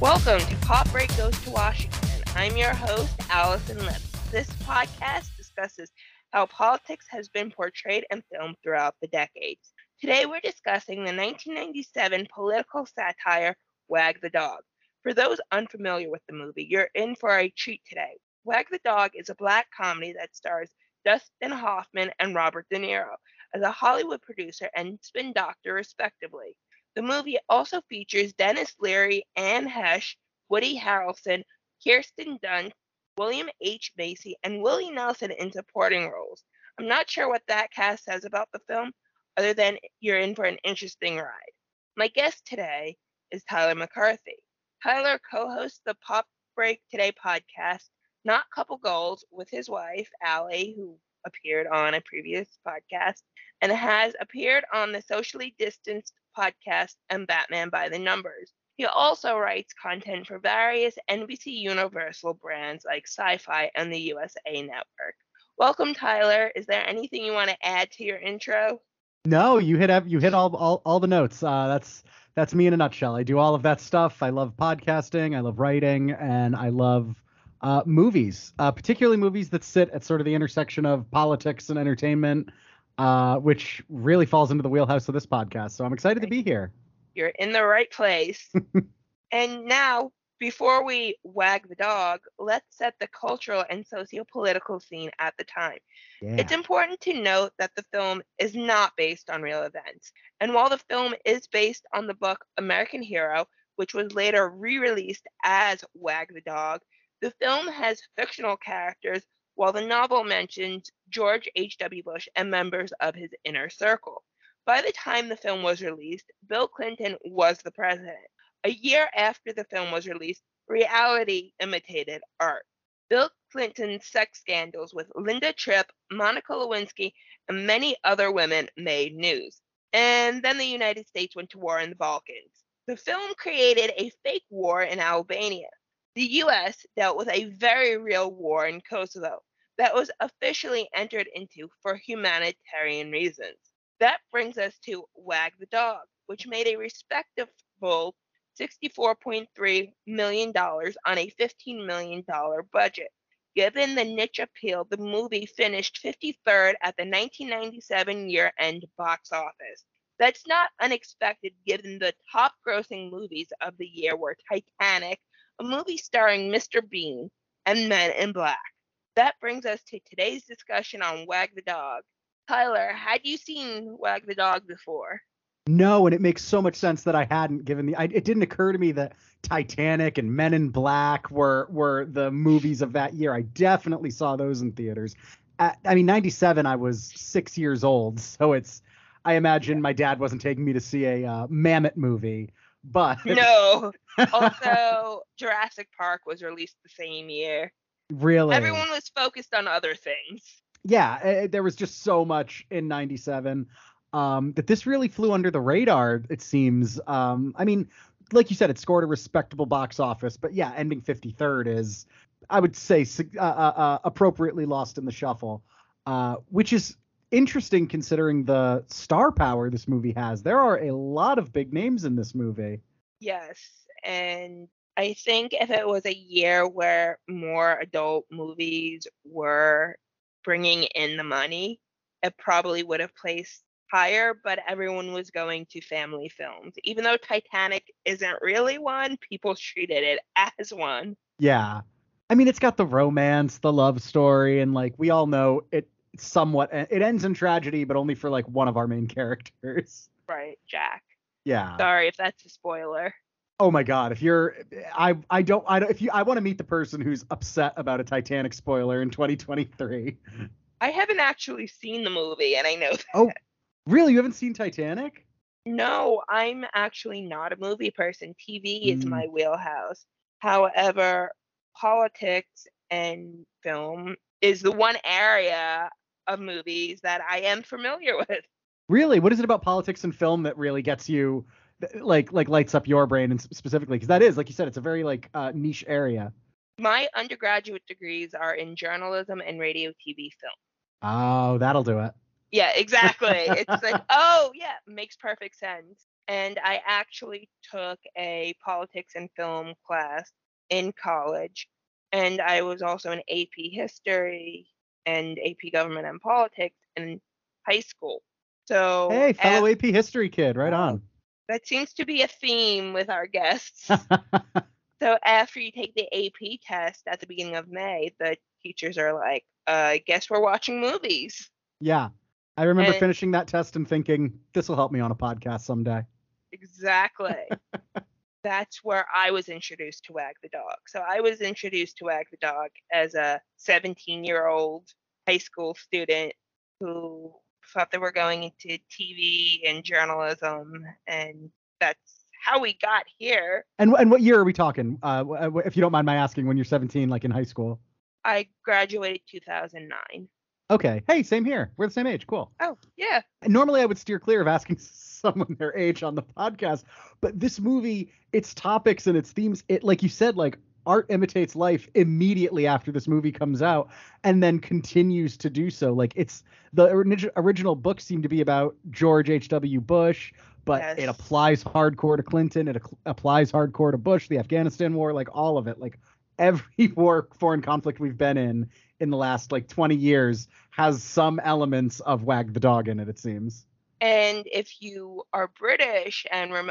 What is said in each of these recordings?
Welcome to Pop Break Goes to Washington. I'm your host, Allison Lips. This podcast discusses how politics has been portrayed and filmed throughout the decades. Today we're discussing the 1997 political satire Wag the Dog. For those unfamiliar with the movie, you're in for a treat today. Wag the Dog is a black comedy that stars Dustin Hoffman and Robert De Niro as a Hollywood producer and spin doctor, respectively. The movie also features Denis Leary, Anne Heche, Woody Harrelson, Kirsten Dunst, William H. Macy, and Willie Nelson in supporting roles. I'm not sure what that cast says about the film, other than you're in for an interesting ride. My guest today is Tyler McCarthy. Tyler co hosts the Pop Break Today podcast, Not Couple Goals, with his wife, Allie, who appeared on a previous podcast, and has appeared on the Socially Distanced podcast and Batman by the Numbers. He also writes content for various NBC Universal brands like Syfy and the USA Network. Welcome, Tyler. Is there anything you want to add to your intro? No, you hit you hit all all, all the notes. Uh, that's that's me in a nutshell. I do all of that stuff. I love podcasting. I love writing, and I love uh, movies, uh, particularly movies that sit at sort of the intersection of politics and entertainment uh, which really falls into the wheelhouse of this podcast. So I'm excited to be here. You're in the right place. and now, before we wag the dog, let's set the cultural and socio-political scene at the time. Yeah. It's important to note that the film is not based on real events. And while the film is based on the book American Hero, which was later re-released as Wag the Dog, the film has fictional characters while the novel mentions George H.W. Bush and members of his inner circle. By the time the film was released, Bill Clinton was the president. A year after the film was released, reality imitated art. Bill Clinton's sex scandals with Linda Tripp, Monica Lewinsky, and many other women made news. And then the United States went to war in the Balkans. The film created a fake war in Albania. The US dealt with a very real war in Kosovo that was officially entered into for humanitarian reasons. That brings us to Wag the Dog, which made a respectable $64.3 million on a $15 million budget. Given the niche appeal, the movie finished 53rd at the 1997 year end box office. That's not unexpected given the top grossing movies of the year were Titanic, a movie starring Mr. Bean, and Men in Black that brings us to today's discussion on Wag the Dog. Tyler, had you seen Wag the Dog before? No, and it makes so much sense that I hadn't given the. I, it didn't occur to me that Titanic and Men in Black were were the movies of that year. I definitely saw those in theaters. At, I mean, '97, I was six years old, so it's. I imagine my dad wasn't taking me to see a uh, Mamet movie, but no. Also, Jurassic Park was released the same year. Really? Everyone was focused on other things. Yeah, uh, there was just so much in 97 um, that this really flew under the radar, it seems. Um, I mean, like you said, it scored a respectable box office, but yeah, ending 53rd is, I would say, uh, uh, uh, appropriately lost in the shuffle, uh, which is interesting considering the star power this movie has. There are a lot of big names in this movie. Yes, and I think if it was a year where more adult movies were bringing in the money, it probably would have placed higher, but everyone was going to family films. Even though Titanic isn't really one, people treated it as one. Yeah. I mean, it's got the romance, the love story, and like we all know it somewhat eh, it ends in tragedy, but only for like one of our main characters. Right, Jack. Yeah. Sorry if that's a spoiler. Oh my god, if you're I I don't I don't if you I want to meet the person who's upset about a Titanic spoiler in 2023. I haven't actually seen the movie and I know that. Oh, really? You haven't seen Titanic? No, I'm actually not a movie person. TV mm. is my wheelhouse. However, politics and film is the one area of movies that I am familiar with. Really? What is it about politics and film that really gets you like like lights up your brain and specifically because that is like you said it's a very like uh, niche area. My undergraduate degrees are in journalism and radio tv film. Oh that'll do it. Yeah exactly. It's like oh yeah makes perfect sense. And I actually took a politics and film class in college, and I was also in AP history and AP government and politics in high school. So hey, fellow AP history kid, right on. That seems to be a theme with our guests. so after you take the AP test at the beginning of May, the teachers are like, uh, "I guess we're watching movies." Yeah, I remember and, finishing that test and thinking, "This will help me on a podcast someday." Exactly. That's where I was introduced to Wag the Dog. So I was introduced to Wag the Dog as a 17 year old high school student who thought they were going into TV and journalism, and that's how we got here. And and what year are we talking? Uh, if you don't mind my asking, when you're 17, like in high school. I graduated 2009. Okay. Hey, same here. We're the same age. Cool. Oh, yeah. normally I would steer clear of asking someone their age on the podcast, but this movie, its topics and its themes, it like you said, like art imitates life immediately after this movie comes out and then continues to do so. Like it's the original book seemed to be about george h.w bush but yes. it applies hardcore to clinton. It applies hardcore to bush the afghanistan war like all of it. Like every war foreign conflict we've been in in the last like 20 years has some elements of wag the dog in it it seems. And if you are british and rem-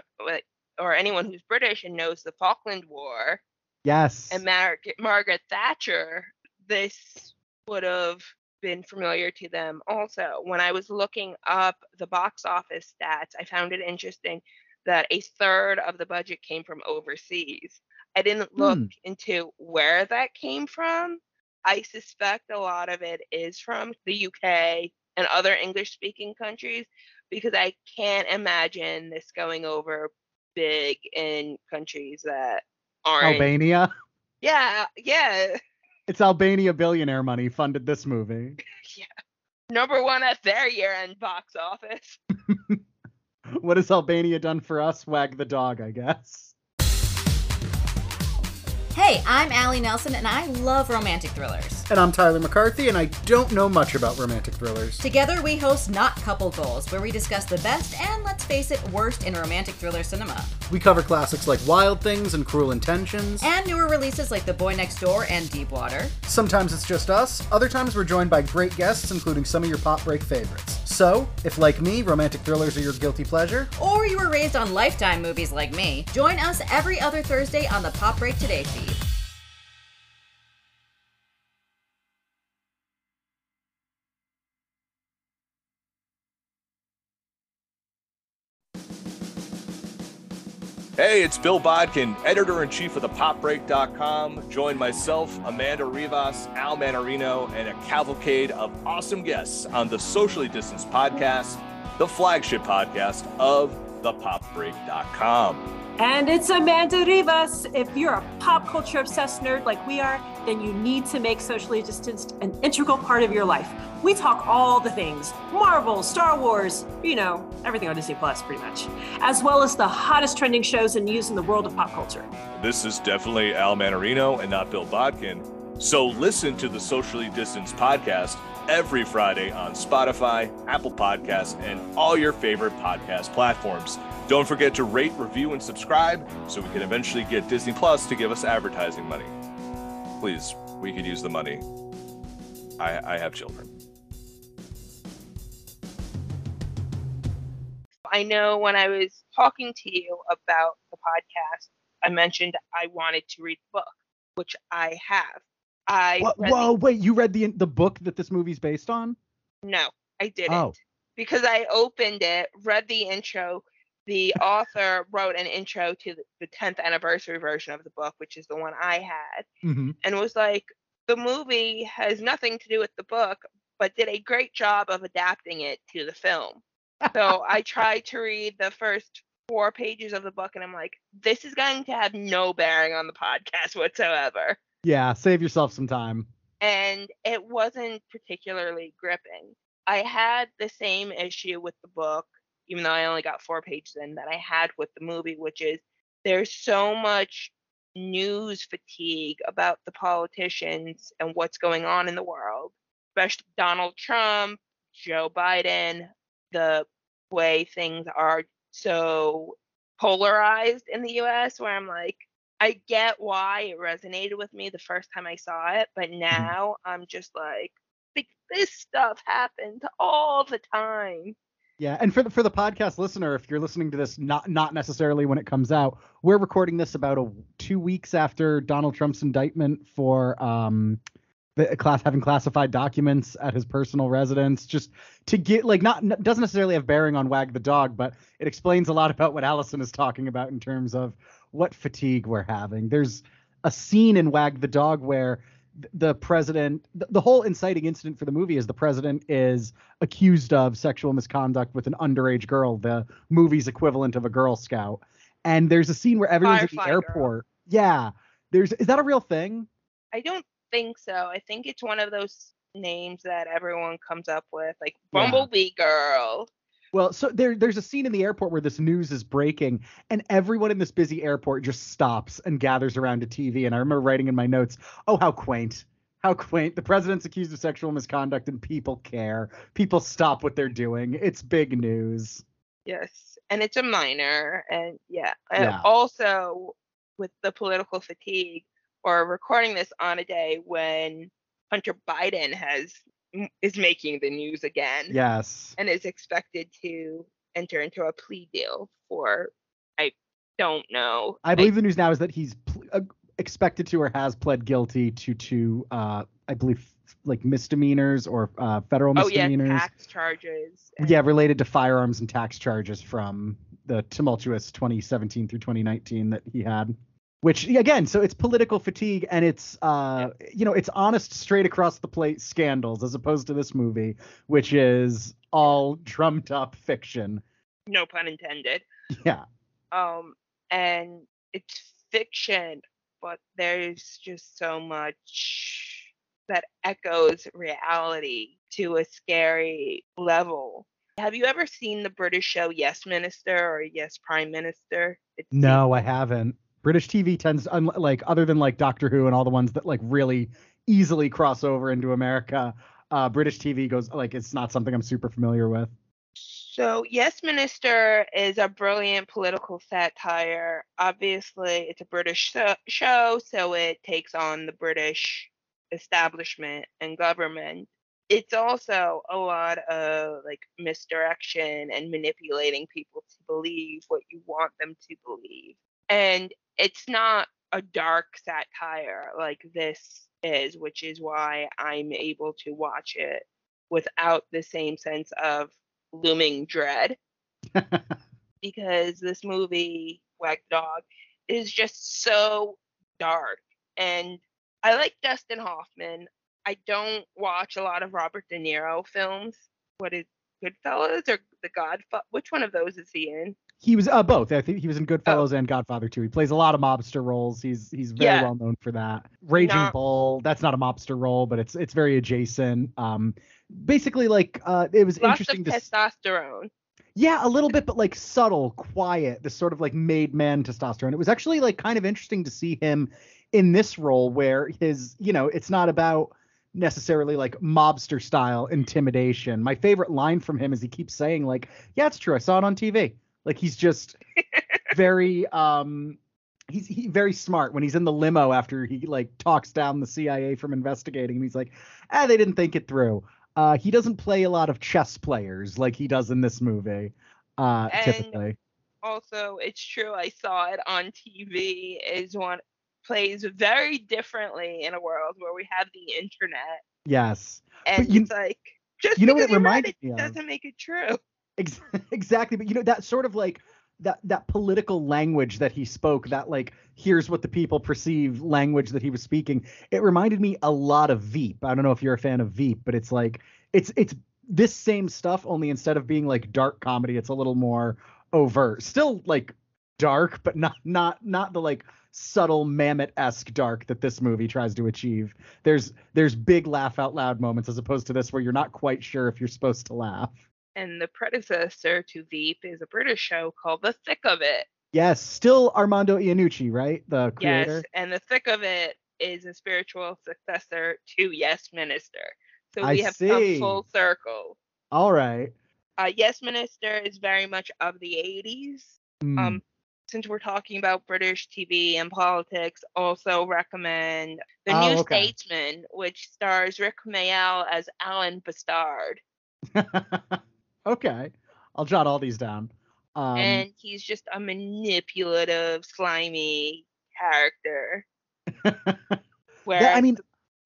or anyone who's british and knows the falkland war Yes. And Mar- Margaret Thatcher, this would have been familiar to them also. When I was looking up the box office stats, I found it interesting that a third of the budget came from overseas. I didn't look hmm. into where that came from. I suspect a lot of it is from the UK and other English speaking countries because I can't imagine this going over big in countries that Albania? Yeah, yeah. It's Albania billionaire money funded this movie. yeah. Number one at their year end box office. what has Albania done for us? Wag the dog, I guess. Hey, I'm Allie Nelson, and I love romantic thrillers. And I'm Tyler McCarthy, and I don't know much about romantic thrillers. Together, we host Not Couple Goals, where we discuss the best and, let's face it, worst in romantic thriller cinema. We cover classics like Wild Things and Cruel Intentions, and newer releases like The Boy Next Door and Deep Water. Sometimes it's just us, other times we're joined by great guests, including some of your pop break favorites. So, if like me, romantic thrillers are your guilty pleasure, or you were raised on Lifetime movies like me, join us every other Thursday on the Pop Break Today feed. Hey, it's Bill Bodkin, editor in chief of the popbreak.com. Join myself, Amanda Rivas, Al Manarino, and a cavalcade of awesome guests on the Socially Distanced podcast, the flagship podcast of thepopbreak.com. And it's Amanda Rivas. If you're a pop culture obsessed nerd like we are, then you need to make socially distanced an integral part of your life. We talk all the things Marvel, Star Wars, you know, everything on Disney Plus, pretty much, as well as the hottest trending shows and news in the world of pop culture. This is definitely Al Manarino and not Bill Bodkin. So listen to the Socially Distanced podcast every Friday on Spotify, Apple Podcasts, and all your favorite podcast platforms. Don't forget to rate, review, and subscribe so we can eventually get Disney Plus to give us advertising money. Please, we could use the money. I, I have children. I know when I was talking to you about the podcast, I mentioned I wanted to read the book, which I have. I whoa, the, wait, you read the the book that this movie's based on? No, I didn't. Oh. Because I opened it, read the intro, the author wrote an intro to the 10th anniversary version of the book, which is the one I had, mm-hmm. and was like, the movie has nothing to do with the book, but did a great job of adapting it to the film. so I tried to read the first four pages of the book, and I'm like, this is going to have no bearing on the podcast whatsoever. Yeah, save yourself some time. And it wasn't particularly gripping. I had the same issue with the book even though I only got four pages in, that I had with the movie, which is there's so much news fatigue about the politicians and what's going on in the world, especially Donald Trump, Joe Biden, the way things are so polarized in the US where I'm like, I get why it resonated with me the first time I saw it, but mm-hmm. now I'm just like, like this stuff happens all the time. Yeah, and for the for the podcast listener, if you're listening to this not not necessarily when it comes out, we're recording this about a two weeks after Donald Trump's indictment for um the class having classified documents at his personal residence, just to get like not doesn't necessarily have bearing on Wag the dog, but it explains a lot about what Allison is talking about in terms of what fatigue we're having. There's a scene in Wag the dog where the president the whole inciting incident for the movie is the president is accused of sexual misconduct with an underage girl the movie's equivalent of a girl scout. And there's a scene where everyone's Firefly at the airport girl. yeah. There's is that a real thing? I don't think so. I think it's one of those names that everyone comes up with like bumblebee yeah. girl well, so there, there's a scene in the airport where this news is breaking, and everyone in this busy airport just stops and gathers around a TV. And I remember writing in my notes, "Oh, how quaint! How quaint! The president's accused of sexual misconduct, and people care. People stop what they're doing. It's big news." Yes, and it's a minor, and yeah, and yeah. also with the political fatigue, or recording this on a day when Hunter Biden has is making the news again. Yes. And is expected to enter into a plea deal for I don't know. I believe I, the news now is that he's pl- uh, expected to or has pled guilty to to uh I believe like misdemeanors or uh federal misdemeanors. Oh yeah, tax charges. And... Yeah, related to firearms and tax charges from the tumultuous 2017 through 2019 that he had which again so it's political fatigue and it's uh yeah. you know it's honest straight across the plate scandals as opposed to this movie which is all drummed up fiction. No pun intended. Yeah. Um and it's fiction but there's just so much that echoes reality to a scary level. Have you ever seen the british show yes minister or yes prime minister? It's no i haven't British TV tends to, like other than like Doctor Who and all the ones that like really easily cross over into America. Uh, British TV goes like it's not something I'm super familiar with. So Yes Minister is a brilliant political satire. Obviously, it's a British show, so it takes on the British establishment and government. It's also a lot of like misdirection and manipulating people to believe what you want them to believe. And it's not a dark satire like this is, which is why I'm able to watch it without the same sense of looming dread. because this movie, Wag Dog, is just so dark. And I like Dustin Hoffman. I don't watch a lot of Robert De Niro films. What is Goodfellas or The Godfather? Which one of those is he in? He was uh, both. I think he was in Goodfellas oh. and Godfather too. He plays a lot of mobster roles. He's he's very yeah. well known for that. Raging not, Bull. That's not a mobster role, but it's it's very adjacent. Um, basically like uh, it was lots interesting of to testosterone. Yeah, a little bit, but like subtle, quiet. This sort of like made man testosterone. It was actually like kind of interesting to see him in this role where his, you know, it's not about necessarily like mobster style intimidation. My favorite line from him is he keeps saying like, "Yeah, it's true. I saw it on TV." Like he's just very um he's he very smart when he's in the limo after he like talks down the CIA from investigating and he's like, ah, they didn't think it through. Uh, he doesn't play a lot of chess players like he does in this movie, uh, and typically. Also, it's true. I saw it on TV. Is one plays very differently in a world where we have the internet. Yes, and you, it's like just you know what it reminded it, me doesn't make it true. exactly, but you know that sort of like that that political language that he spoke, that like here's what the people perceive language that he was speaking. It reminded me a lot of Veep. I don't know if you're a fan of Veep, but it's like it's it's this same stuff only instead of being like dark comedy, it's a little more overt. Still like dark, but not not not the like subtle Mamet esque dark that this movie tries to achieve. There's there's big laugh out loud moments as opposed to this where you're not quite sure if you're supposed to laugh and the predecessor to Veep is a British show called The Thick of It. Yes, still Armando Iannucci, right? The creator. Yes, and The Thick of It is a spiritual successor to Yes Minister. So we I have see. come full circle. All right. Uh, yes, Minister is very much of the 80s. Mm. Um, since we're talking about British TV and politics, also recommend The oh, New okay. Statesman, which stars Rick Mayall as Alan B'Stard. okay. I'll jot all these down. Um, and he's just a manipulative, slimy character. Where yeah, I mean,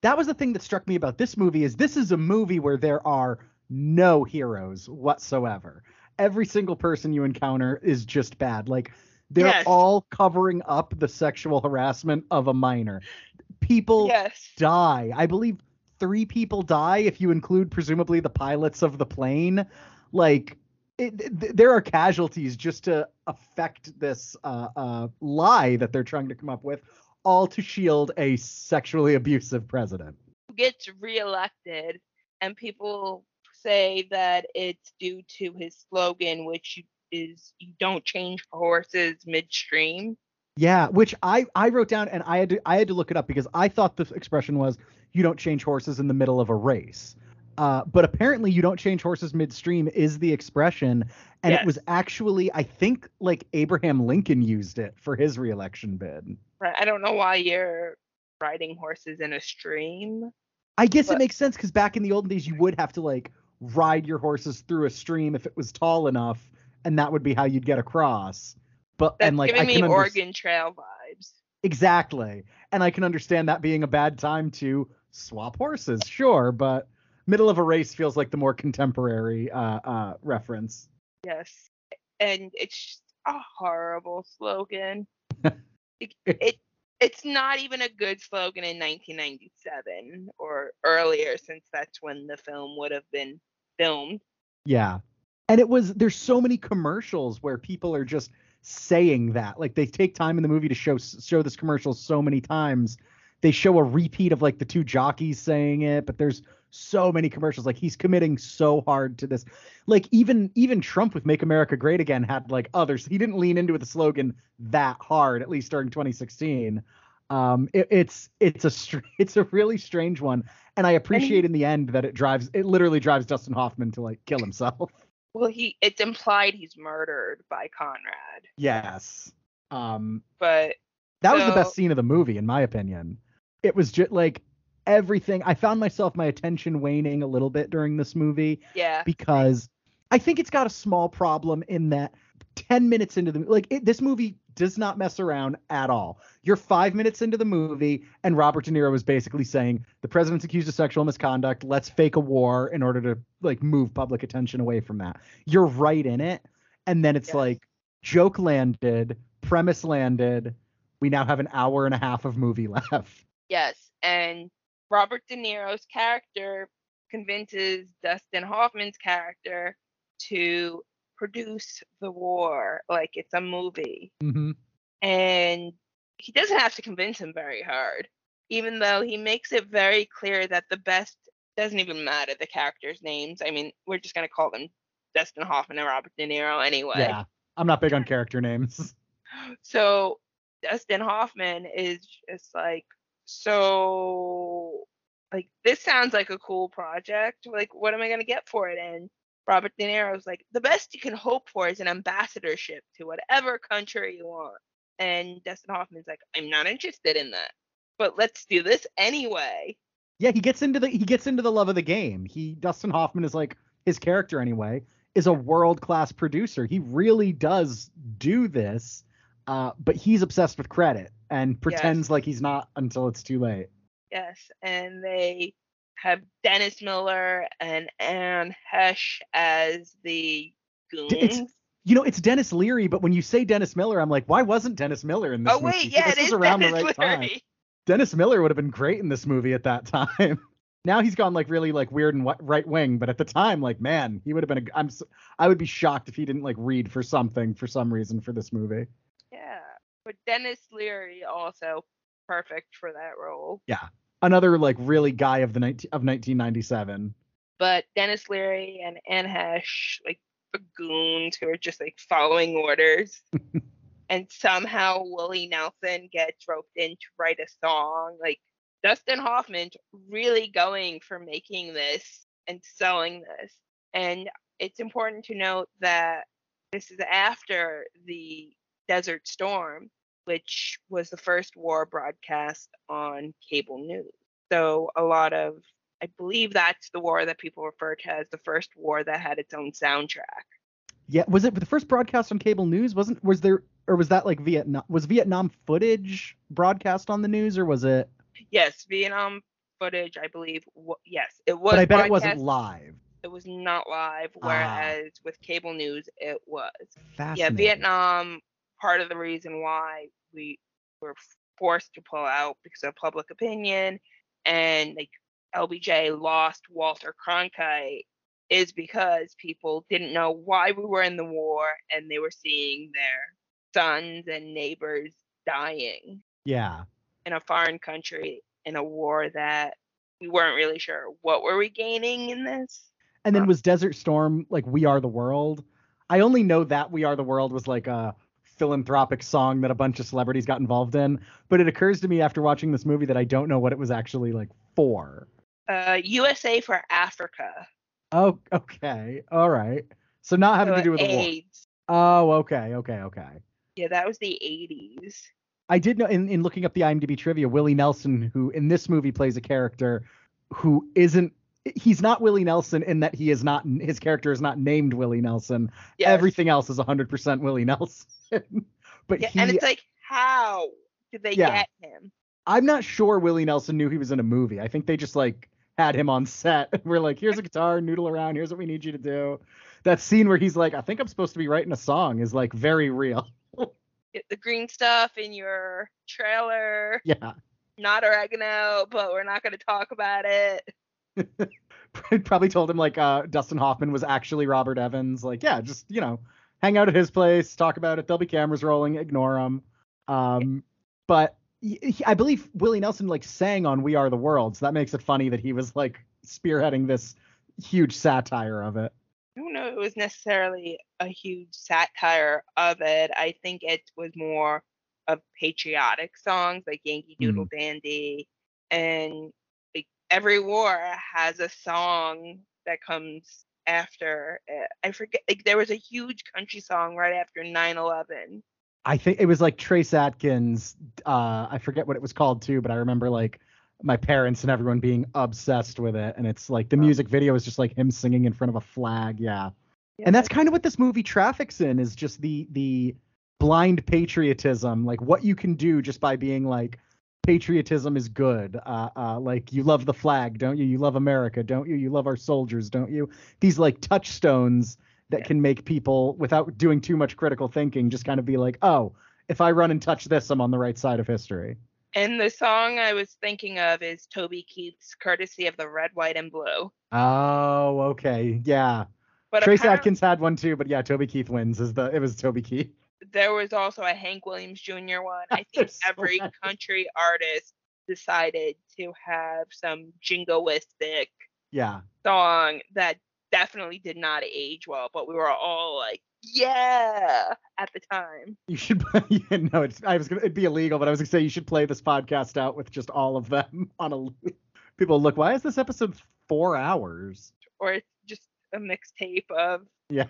that was the thing that struck me about this movie is this is a movie where there are no heroes whatsoever. Every single person you encounter is just bad. Like they're yes. all covering up the sexual harassment of a minor. People yes. die. I believe three people die if you include presumably the pilots of the plane. Like it, th- there are casualties just to affect this uh, uh, lie that they're trying to come up with, all to shield a sexually abusive president. Gets reelected, and people say that it's due to his slogan, which is "You don't change horses midstream." Yeah, which I I wrote down and I had to I had to look it up because I thought the expression was "You don't change horses in the middle of a race." Uh, but apparently, you don't change horses midstream is the expression, and yes. it was actually, I think, like Abraham Lincoln used it for his reelection bid. Right. I don't know why you're riding horses in a stream. I guess but... it makes sense because back in the olden days, you would have to like ride your horses through a stream if it was tall enough, and that would be how you'd get across. But That's and like giving I me Oregon Trail vibes. Exactly, and I can understand that being a bad time to swap horses, sure, but middle of a race feels like the more contemporary uh, uh, reference. Yes, and it's a horrible slogan. it, it it's not even a good slogan in 1997 or earlier, since that's when the film would have been filmed. Yeah, and it was there's so many commercials where people are just saying that like they take time in the movie to show show this commercial so many times they show a repeat of like the two jockeys saying it but there's so many commercials. Like he's committing so hard to this. Like even even Trump with Make America Great Again had like others. He didn't lean into the slogan that hard, at least during 2016. Um, it, it's it's a str- it's a really strange one, and I appreciate in the end that it drives it literally drives Dustin Hoffman to like kill himself. Well, he it's implied he's murdered by Conrad. Yes. Um, but that so, was the best scene of the movie, in my opinion. It was just like everything. I found myself my attention waning a little bit during this movie. Yeah. Because I think it's got a small problem in that 10 minutes into the like it, this movie does not mess around at all. You're 5 minutes into the movie and Robert De Niro is basically saying the president's accused of sexual misconduct, let's fake a war in order to like move public attention away from that. You're right in it and then it's yes. like joke landed, premise landed, we now have an hour and a half of movie left. Yes, and Robert De Niro's character convinces Dustin Hoffman's character to produce the war like it's a movie. Mm-hmm. And he doesn't have to convince him very hard, even though he makes it very clear that the best doesn't even matter the characters' names. I mean, we're just going to call them Dustin Hoffman and Robert De Niro anyway. Yeah, I'm not big on character names. So Dustin Hoffman is just like, so like this sounds like a cool project. Like, what am I gonna get for it? And Robert De Niro's like, the best you can hope for is an ambassadorship to whatever country you want. And Dustin Hoffman's like, I'm not interested in that, but let's do this anyway. Yeah, he gets into the he gets into the love of the game. He Dustin Hoffman is like his character anyway is a world class producer. He really does do this, uh, but he's obsessed with credit and pretends yes. like he's not until it's too late. Yes, and they have Dennis Miller and Anne Heche as the goons. It's, you know, it's Denis Leary, but when you say Dennis Miller, I'm like, why wasn't Dennis Miller in this oh, movie? yeah, this it is around Dennis the right Leary. time. Dennis Miller would have been great in this movie at that time. now he's gone like really like weird and right wing, but at the time, like man, he would have been. A, I'm I would be shocked if he didn't like read for something for some reason for this movie. Yeah, but Denis Leary also perfect for that role. Yeah, another like really guy of the 19 of 1997. But Denis Leary and Anne Heche, like goons who are just like following orders. and somehow Willie Nelson gets roped in to write a song. Like Dustin Hoffman really going for making this and selling this. And it's important to note that this is after the Desert Storm, which was the first war broadcast on cable news. So a lot of, I believe that's the war that people refer to as the first war that had its own soundtrack. Yeah, was it the first broadcast on cable news? Wasn't was there or was that like Vietnam? Was Vietnam footage broadcast on the news or was it? Yes, Vietnam footage, I believe. W- yes, it was. But I bet it wasn't live. It was not live, ah. whereas ah. with cable news, it was. Fascinating. Yeah, Vietnam. Part of the reason why we were forced to pull out because of public opinion, and like LBJ lost Walter Cronkite is because people didn't know why we were in the war and they were seeing their sons and neighbors dying. Yeah. In a foreign country in a war that we weren't really sure what were we gaining in this. And then uh. was Desert Storm like We Are the World? I only know that We Are the World was like a philanthropic song that a bunch of celebrities got involved in, but it occurs to me after watching this movie that I don't know what it was actually like for. Uh USA for Africa. Oh, okay. All right. So not having so to do with AIDS. the war. Oh, okay, okay, okay. Yeah, that was the 80s. I did know in, in looking up the IMDb trivia, Willie Nelson, who in this movie plays a character who isn't he's not Willie Nelson in that he is not his character is not named Willie Nelson. Yes. Everything else is 100% Willie Nelson. but yeah, he, and it's like how did they yeah, get him? I'm not sure Willie Nelson knew he was in a movie. I think they just like had him on set. We're like, here's a guitar, noodle around. Here's what we need you to do. That scene where he's like, I think I'm supposed to be writing a song is like very real. Get the green stuff in your trailer. Yeah. Not oregano, but we're not going to talk about it. Probably told him like uh, Dustin Hoffman was actually Robert Evans. Like, yeah, just you know, hang out at his place, talk about it. There'll be cameras rolling. Ignore him. Um, but he, I believe Willie Nelson like sang on "We Are the World," so that makes it funny that he was like spearheading this huge satire of it. I don't know it was necessarily a huge satire of it. I think it was more of patriotic songs like Yankee Doodle mm. Dandy, and like every war has a song that comes after. It. I forget. Like there was a huge country song right after 9/11 I think it was like Trace Atkins. Uh, I forget what it was called too, but I remember like my parents and everyone being obsessed with it. And it's like the music video is just like him singing in front of a flag. Yeah. yeah and that's kind of what this movie traffics in is just the the blind patriotism, like what you can do just by being like patriotism is good. Uh, uh, like you love the flag, don't you? You love America, don't you? You love our soldiers, don't you? These like touchstones that yeah. can make people without doing too much critical thinking just kind of be like, oh, if I run and touch this, I'm on the right side of history. And the song I was thinking of is Toby Keith's "Courtesy of the Red, White, and Blue." Oh, okay, yeah. But Trace Atkins had one too, but yeah, Toby Keith wins. Is the it was Toby Keith. There was also a Hank Williams Jr. one. I think every country artist decided to have some jingoistic yeah song that definitely did not age well, but we were all like, yeah, at the time. You should, yeah, no, it's, I was gonna, it'd be illegal, but I was gonna say you should play this podcast out with just all of them on a. People look, why is this episode four hours? Or it's just a mixtape of. Yeah.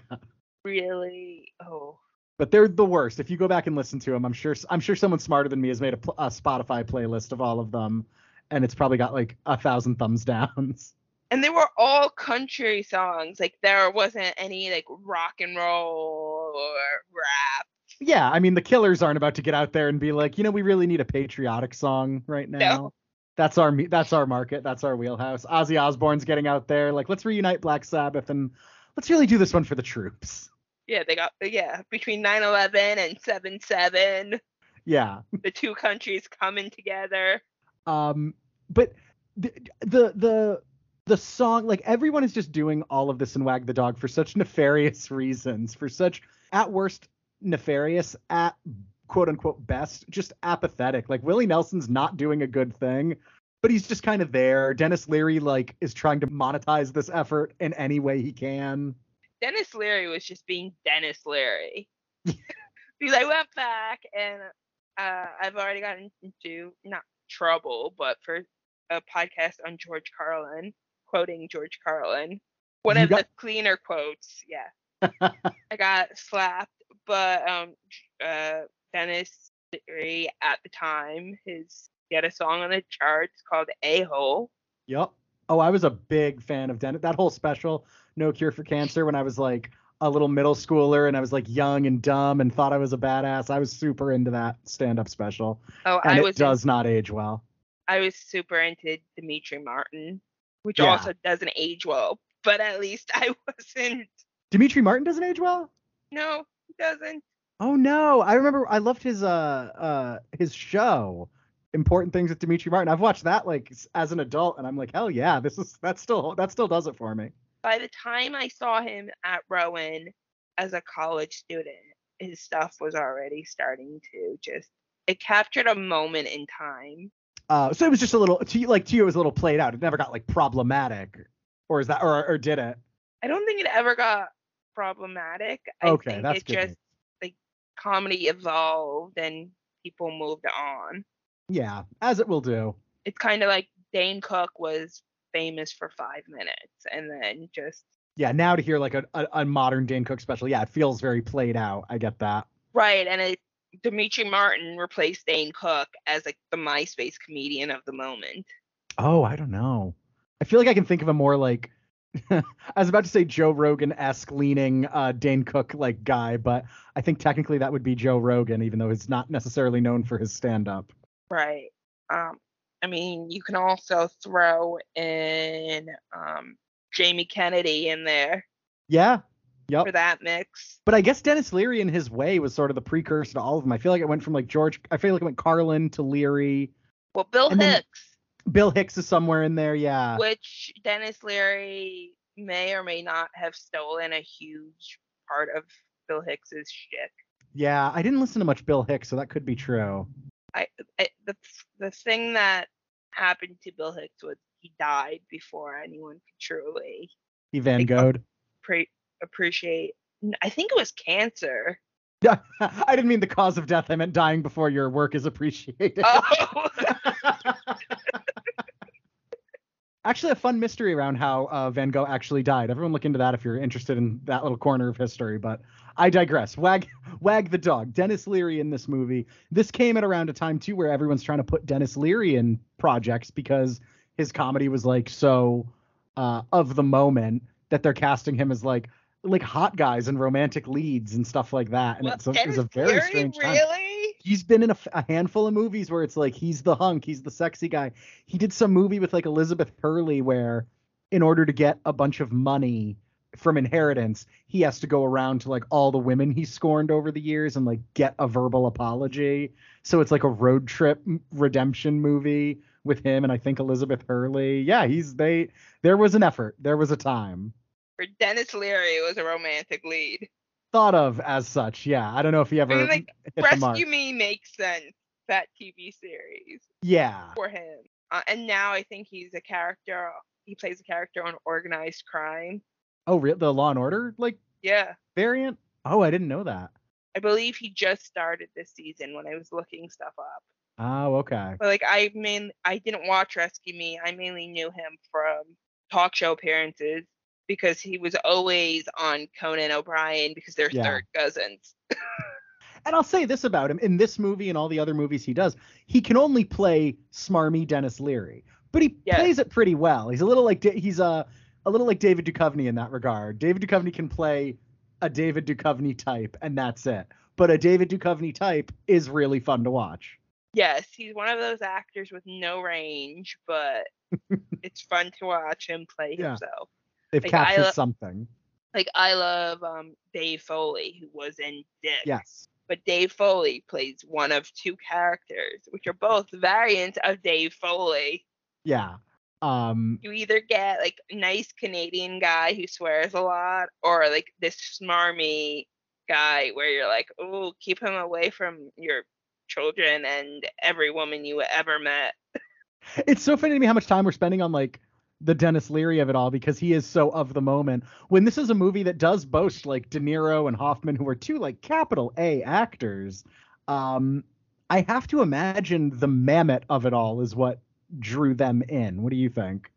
Really, oh. But they're the worst. If you go back and listen to them, I'm sure I'm sure someone smarter than me has made a, a Spotify playlist of all of them, and it's probably got like a thousand thumbs downs and they were all country songs. Like there wasn't any like rock and roll or rap. Yeah, I mean the Killers aren't about to get out there and be like, you know, we really need a patriotic song right now. No. That's our that's our market. That's our wheelhouse. Ozzy Osbourne's getting out there like, let's reunite Black Sabbath and let's really do this one for the troops. Yeah, they got yeah between 9/11 and 7/7. Yeah, the two countries coming together. Um, but the the the the song like everyone is just doing all of this in wag the dog for such nefarious reasons for such at worst nefarious at quote unquote best just apathetic like willie nelson's not doing a good thing but he's just kind of there Denis leary like is trying to monetize this effort in any way he can denis leary was just being Denis leary because i went back and uh, i've already gotten into not trouble but for a podcast on george carlin quoting George Carlin, One you of got... the cleaner quotes. Yeah. I got slapped, but um, uh, Denis Leary at the time, his he had a song on the charts called A Hole. Yep. Oh, I was a big fan of Denis. That whole special, No Cure for Cancer, when I was like a little middle schooler and I was like young and dumb and thought I was a badass. I was super into that stand up special. Oh, and I it was does in, not age well. I was super into Demetri Martin, which yeah. also doesn't age well, but at least I wasn't. Demetri Martin doesn't age well? No, he doesn't. Oh no. I remember I loved his uh uh his show. Important things with Demetri Martin. I've watched that like as an adult and I'm like, hell yeah, this is that still that still does it for me by the time I saw him at Rowan as a college student, his stuff was already starting to just it captured a moment in time. Uh, so it was just a little to you, like to you, it was a little played out. It never got like problematic, or is that, or or did it? I don't think it ever got problematic. I okay, think that's it good. just like comedy evolved and people moved on. Yeah, as it will do. It's kind of like Dane Cook was famous for five minutes and then just yeah now to hear like a, a, a, modern dane cook special yeah it feels very played out i get that right and it demetri martin replaced dane cook as like the myspace comedian of the moment oh i don't know i feel like i can think of a more like I was about to say Joe Rogan esque leaning uh, Dane Cook like guy, but I think technically that would be Joe Rogan, even though he's not necessarily known for his stand up. Right. Um, I mean, you can also throw in um, Jamie Kennedy in there. Yeah. Yep. For that mix. But I guess Denis Leary in his way was sort of the precursor to all of them. I feel like it went from like George I feel like it went Carlin to Leary. Well, Bill Hicks. Bill Hicks is somewhere in there, yeah. Which Denis Leary may or may not have stolen a huge part of Bill Hicks's shtick. Yeah, I didn't listen to much Bill Hicks, so that could be true. I, I the the thing that happened to Bill Hicks was he died before anyone could truly he Van Gogh pre- appreciate. I think it was cancer. Yeah, I didn't mean the cause of death. I meant dying before your work is appreciated. Oh. actually a fun mystery around how uh, Van Gogh actually died. Everyone look into that if you're interested in that little corner of history. But I digress. Wag, wag the dog. Denis Leary in this movie. This came at around a time too where everyone's trying to put Denis Leary in projects because his comedy was like so uh, of the moment that they're casting him as like like hot guys and romantic leads and stuff like that. And well, it's a, it's a very Leary, strange time. Really? he's been in a, a, handful of movies where it's like he's the hunk, he's the sexy guy. He did some movie with like Elizabeth Hurley where in order to get a bunch of money from inheritance, he has to go around to like all the women he scorned over the years and like get a verbal apology. So it's like a road trip redemption movie with him and I think Elizabeth Hurley. Yeah, he's they there was an effort. There was a time. For denis Leary was a romantic lead thought of as such. Yeah, I don't know if he ever. I mean, like Rescue Me makes sense. That TV series. Yeah. For him, uh, and now I think he's a character. He plays a character on Organized Crime. Oh, real the Law and Order like yeah variant. Oh, I didn't know that. I believe he just started this season when I was looking stuff up. Oh, okay. But like I mean, I didn't watch Rescue Me. I mainly knew him from talk show appearances because he was always on Conan O'Brien because they're yeah. third cousins. and I'll say this about him in this movie and all the other movies he does, he can only play smarmy Denis Leary, but he yes. plays it pretty well. He's a little like he's a a little like David Duchovny in that regard. David Duchovny can play a David Duchovny type, and that's it. But a David Duchovny type is really fun to watch. Yes, he's one of those actors with no range, but it's fun to watch him play yeah. himself. They've like, captured lo- something. Like I love um, Dave Foley, who was in Dick. Yes. But Dave Foley plays one of two characters, which are both variants of Dave Foley. Yeah. Um, you either get like a nice Canadian guy who swears a lot, or like this smarmy guy where you're like, oh, keep him away from your children and every woman you ever met. It's so funny to me how much time we're spending on like the Denis Leary of it all because he is so of the moment. When this is a movie that does boast like De Niro and Hoffman, who are two like capital A actors, um, I have to imagine the Mamet of it all is what drew them in. What do you think?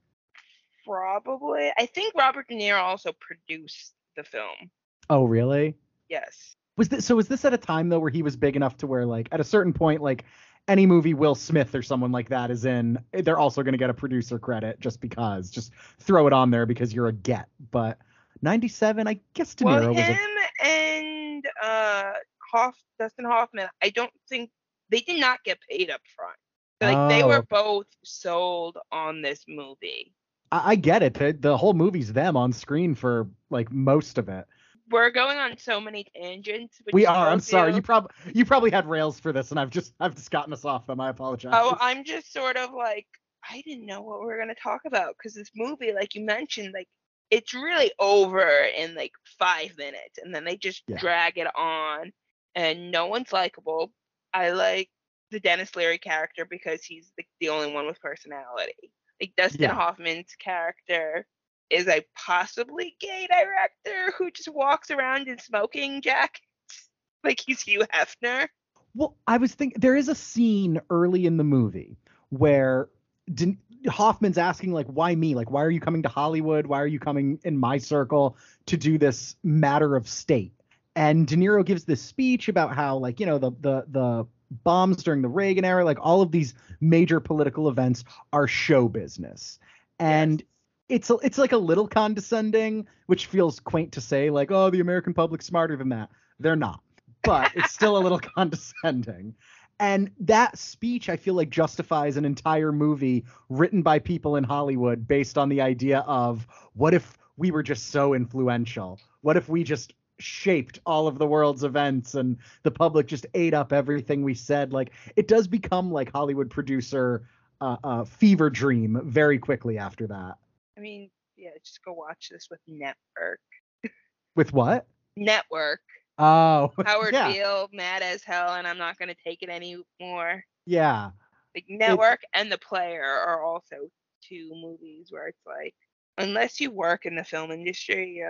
Probably. I think Robert De Niro also produced the film. Oh, really? Yes. Was this so? Was this at a time though where he was big enough to where like at a certain point like any movie Will Smith or someone like that is in, they're also going to get a producer credit just because. Just throw it on there because you're a get. But 97, I guess De Niro well, was him a... and uh Hoff, Dustin Hoffman, I don't think they did not get paid up front. Like oh. they were oh. both sold on this movie. I, I get it. The, the whole movie's them on screen for like most of it we're going on so many tangents. We are. I'm sorry. You probably you probably had rails for this, and I've just I've just gotten us off them. I apologize. Oh, I'm just sort of like I didn't know what we were gonna talk about because this movie, like you mentioned, like it's really over in like five minutes, and then they just yeah. drag it on, and no one's likable. I like the Denis Leary character because he's the, the only one with personality. Like Dustin yeah. Hoffman's character is a possibly gay director who just walks around in smoking jackets like he's Hugh Hefner. Well, I was thinking there is a scene early in the movie where De- Hoffman's asking like, "Why me? Like, why are you coming to Hollywood? Why are you coming in my circle to do this matter of state?" And De Niro gives this speech about how like you know the the the bombs during the Reagan era, like all of these major political events are show business. And yes it's a, it's like a little condescending, which feels quaint to say, like, oh, the American public's smarter than that. They're not, but it's still a little condescending. And that speech, I feel like, justifies an entire movie written by people in Hollywood based on the idea of what if we were just so influential? What if we just shaped all of the world's events and the public just ate up everything we said? Like, it does become like Hollywood producer uh, uh, fever dream very quickly after that. I mean, yeah, just go watch this with Network. With what? Network. Oh. Howard yeah. Beale, mad as hell, and I'm not going to take it anymore. Yeah. Like Network it's... and The Player are also two movies where it's like, unless you work in the film industry,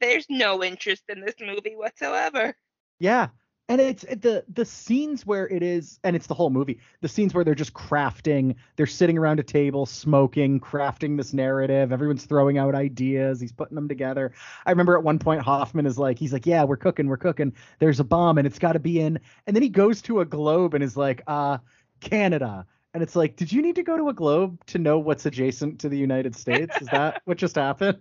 there's no interest in this movie whatsoever. Yeah, and it's the the scenes where it is and it's the whole movie the scenes where they're just crafting they're sitting around a table smoking crafting this narrative everyone's throwing out ideas he's putting them together. I remember at one point hoffman is like he's like yeah we're cooking we're cooking there's a bomb and it's got to be in and then he goes to a globe and is like uh canada and it's like did you need to go to a globe to know what's adjacent to the united states? Is that what just happened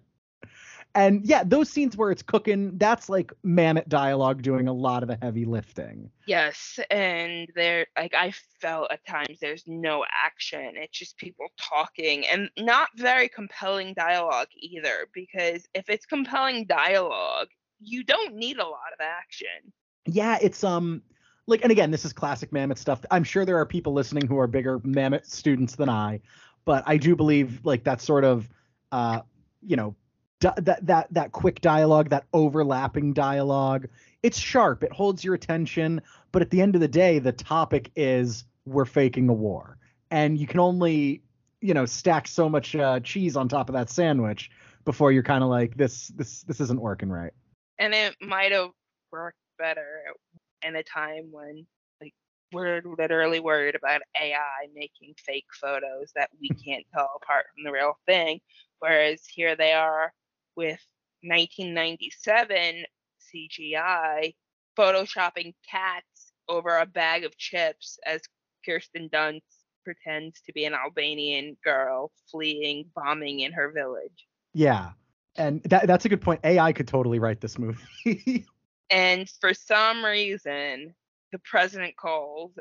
and yeah, those scenes where it's cooking, that's like Mamet dialogue doing a lot of the heavy lifting. Yes, and there like I felt at times there's no action. It's just people talking and not very compelling dialogue either because if it's compelling dialogue, you don't need a lot of action. Yeah, it's um like and again, this is classic Mamet stuff. I'm sure there are people listening who are bigger Mamet students than I, but I do believe like that sort of uh you know that that that quick dialogue, that overlapping dialogue. It's sharp. It holds your attention, but at the end of the day, the topic is we're faking a war, and you can only you know stack so much uh, cheese on top of that sandwich before you're kind of like this this this isn't working right. And it might have worked better in a time when like we're literally worried about AI making fake photos that we can't tell apart from the real thing. Whereas here they are with 1997 CGI photoshopping cats over a bag of chips as Kirsten Dunst pretends to be an Albanian girl fleeing bombing in her village. Yeah. And that that's a good point. AI could totally write this movie. and for some reason, the president calls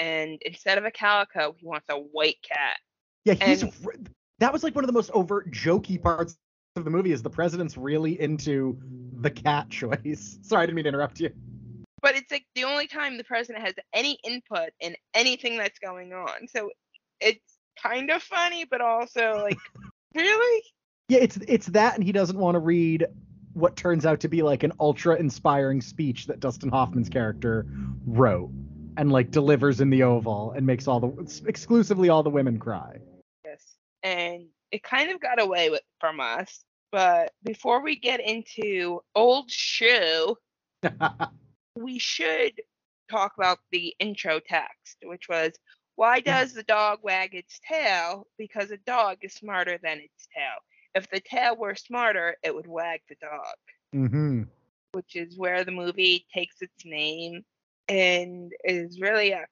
and instead of a calico, he wants a white cat. Yeah, he's and, that was like one of the most overt jokey parts of the movie is the president's really into the cat choice. Sorry, I didn't mean to interrupt you. But it's like the only time the president has any input in anything that's going on. So it's kind of funny, but also like, really? Yeah, it's it's that, and he doesn't want to read what turns out to be like an ultra inspiring speech that Dustin Hoffman's character wrote and like delivers in the Oval and makes all the exclusively all the women cry. Yes, and it kind of got away with from us. But before we get into old shoe, we should talk about the intro text, which was Why does the dog wag its tail? Because a dog is smarter than its tail. If the tail were smarter, it would wag the dog. Mm-hmm. Which is where the movie takes its name and is really a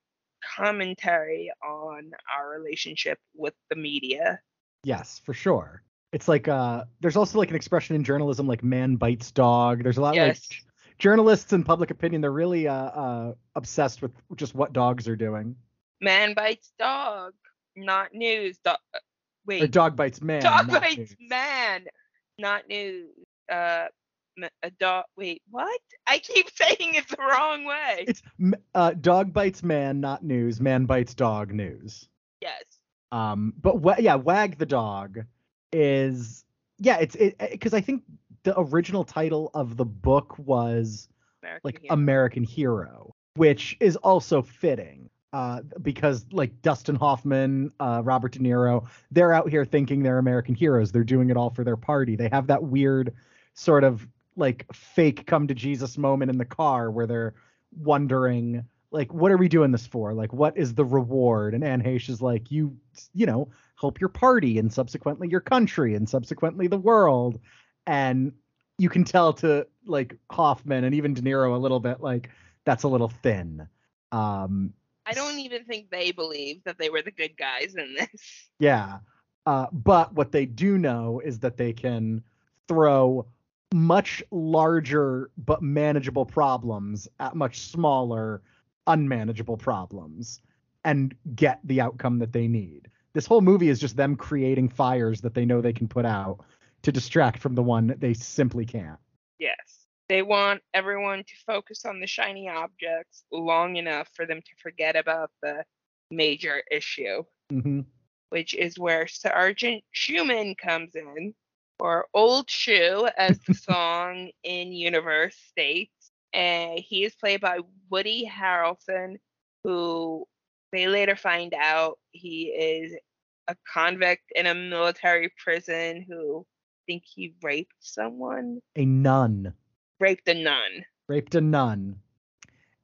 commentary on our relationship with the media. Yes, for sure. It's like uh there's also like an expression in journalism like man bites dog. There's a lot yes. like journalists and public opinion they're really uh, uh obsessed with just what dogs are doing. Man bites dog, not news. Do- uh, wait. Or dog bites man. Dog bites news. man, not news. Uh a dog. Wait, what? I keep saying it the wrong way. It's uh, dog bites man, not news. Man bites dog, news. Yes. Um, but yeah, wag the dog is yeah, it's it because I think the original title of the book was American like Hero. American Hero, which is also fitting. Uh, because like Dustin Hoffman, uh, Robert De Niro, they're out here thinking they're American heroes. They're doing it all for their party. They have that weird sort of like fake come to Jesus moment in the car where they're wondering like what are we doing this for? Like what is the reward? And Anne Heche is like you you know help your party and subsequently your country and subsequently the world and you can tell to like Hoffman and even De Niro a little bit like that's a little thin. Um I don't even think they believe that they were the good guys in this. Yeah. Uh, but what they do know is that they can throw much larger but manageable problems at much smaller unmanageable problems and get the outcome that they need. This whole movie is just them creating fires that they know they can put out to distract from the one that they simply can't. Yes. They want everyone to focus on the shiny objects long enough for them to forget about the major issue, mm-hmm. which is where Sergeant Schumann comes in or Old Shoe, as the song in Universe states. And he is played by Woody Harrelson, who they later find out he is a convict in a military prison who I think he raped someone. A nun. Raped a nun. Raped a nun.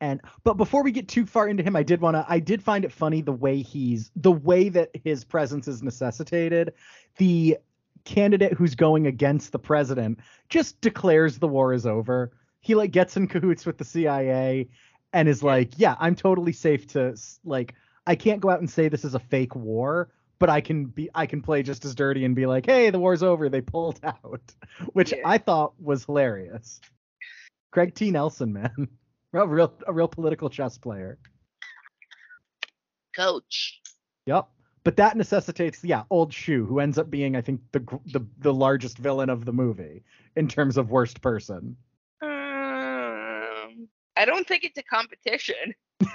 And but before we get too far into him, I did want to I did find it funny the way he's the way that his presence is necessitated. The candidate who's going against the president just declares the war is over. He like gets in cahoots with the CIA and is like, yeah, I'm totally safe to like I can't go out and say this is a fake war, but I can be I can play just as dirty and be like, "Hey, the war's over. They pulled out." Which yeah. I thought was hilarious. Craig T. Nelson, man. A real a real political chess player. Coach. Yep but that necessitates yeah old shoe who ends up being i think the the, the largest villain of the movie in terms of worst person i don't think it's a competition.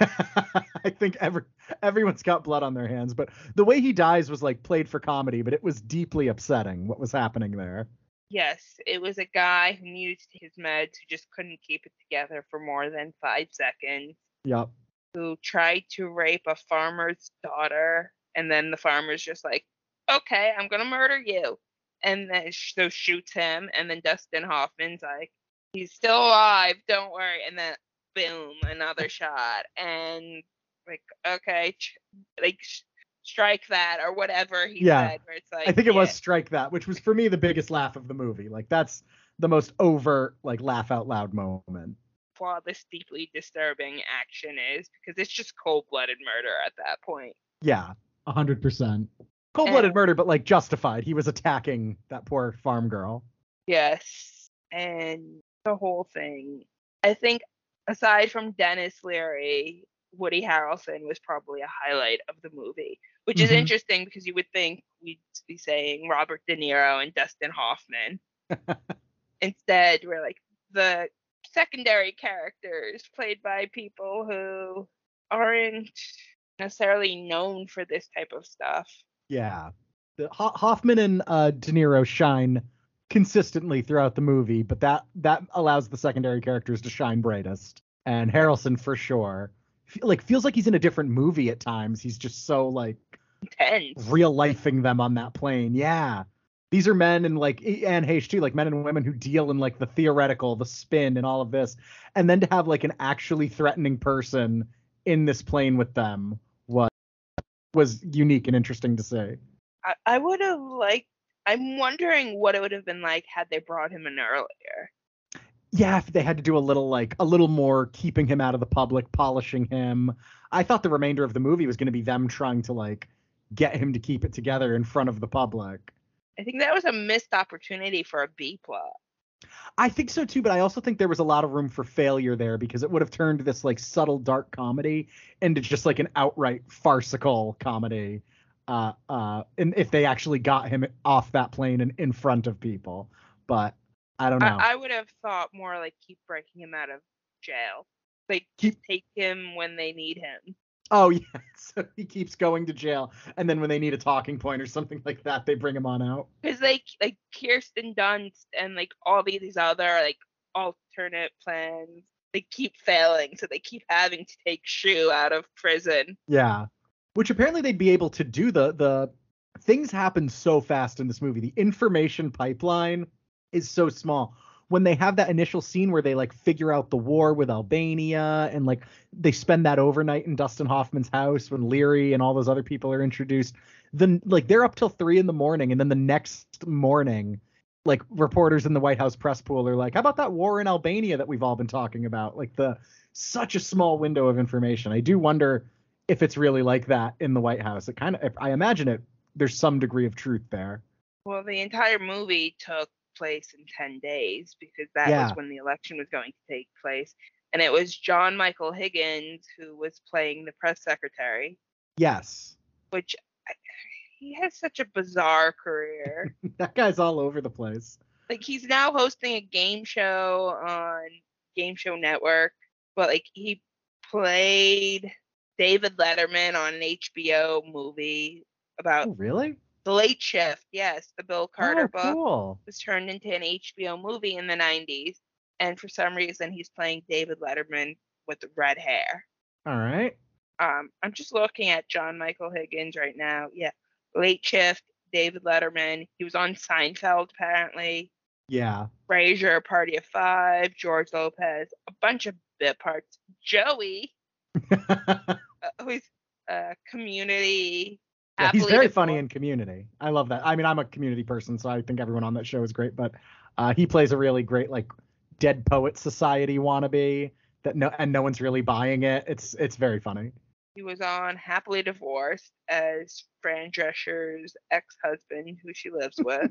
I think every everyone's got blood on their hands but the way he dies was like played for comedy but it was deeply upsetting what was happening there. Yes it was a guy who used his meds who just couldn't keep it together for more than five seconds. Yep who tried to rape a farmer's daughter and then the farmer's just like, okay, I'm gonna murder you, and then so shoots him, and then Dustin Hoffman's like, he's still alive, don't worry, and then boom, another shot, and like, okay, like strike that or whatever he yeah. said. Where it's like, I think it yeah. was strike that, which was for me the biggest laugh of the movie. Like that's the most overt, like laugh out loud moment. While this deeply disturbing action is because it's just cold blooded murder at that point. Yeah, a hundred percent. Cold blooded murder, but like justified. He was attacking that poor farm girl. Yes. And the whole thing. I think aside from Denis Leary, Woody Harrelson was probably a highlight of the movie, which is mm-hmm. interesting because you would think we'd be saying Robert De Niro and Dustin Hoffman. Instead, we're like the secondary characters played by people who aren't necessarily known for this type of stuff. Yeah. The, Ho- Hoffman and uh, De Niro shine consistently throughout the movie, but that that allows the secondary characters to shine brightest. And Harrelson for sure, like feels like he's in a different movie at times. He's just so like intense, real lifing them on that plane. Yeah, these are men and like and Heche too, like men and women who deal in like the theoretical, the spin, and all of this, and then to have like an actually threatening person in this plane with them was was unique and interesting to see. I, I would have liked. I'm wondering what it would have been like had they brought him in earlier. Yeah, if they had to do a little like a little more keeping him out of the public, polishing him. I thought the remainder of the movie was going to be them trying to like get him to keep it together in front of the public. I think that was a missed opportunity for a B plot. I think so too, but I also think there was a lot of room for failure there because it would have turned this like subtle dark comedy into just like an outright farcical comedy. Uh, uh, and if they actually got him off that plane and in front of people, but I don't know. I, I would have thought more like keep breaking him out of jail. Like keep take him when they need him. Oh yeah, so he keeps going to jail, and then when they need a talking point or something like that, they bring him on out. Because like like Kirsten Dunst and like all these other like alternate plans, they keep failing, so they keep having to take Shoe out of prison. Yeah, which apparently they'd be able to do. The the things happen so fast in this movie. The information pipeline is so small when they have that initial scene where they like figure out the war with Albania and like they spend that overnight in Dustin Hoffman's house when Leary and all those other people are introduced, then like they're up till three in the morning and then the next morning, like reporters in the White House press pool are like, how about that war in Albania that we've all been talking about? Like the such a small window of information. I do wonder if it's really like that in the White House. It kind of I imagine it there's some degree of truth there. Well, the entire movie took place in 10 days because that yeah. was when the election was going to take place. And it was John Michael Higgins who was playing the press secretary. Yes. Which he has such a bizarre career. that guy's all over the place. Like he's now hosting a game show on Game Show Network, but like he played David Letterman on an HBO movie about oh, really the Late Shift, yes, the Bill Carter oh, book cool. was turned into an HBO movie in the 90s, and for some reason he's playing David Letterman with red hair. All right. Um, I'm just looking at John Michael Higgins right now. Yeah, Late Shift, David Letterman. He was on Seinfeld apparently. Yeah. Frasier, Party of Five, George Lopez, a bunch of bit parts. Joey, who's a community yeah, he's very funny in Community. I love that. I mean, I'm a Community person, so I think everyone on that show is great. But uh, he plays a really great like Dead Poet Society wannabe that no and no one's really buying it. It's it's very funny. He was on Happily Divorced as Fran Drescher's ex-husband, who she lives with.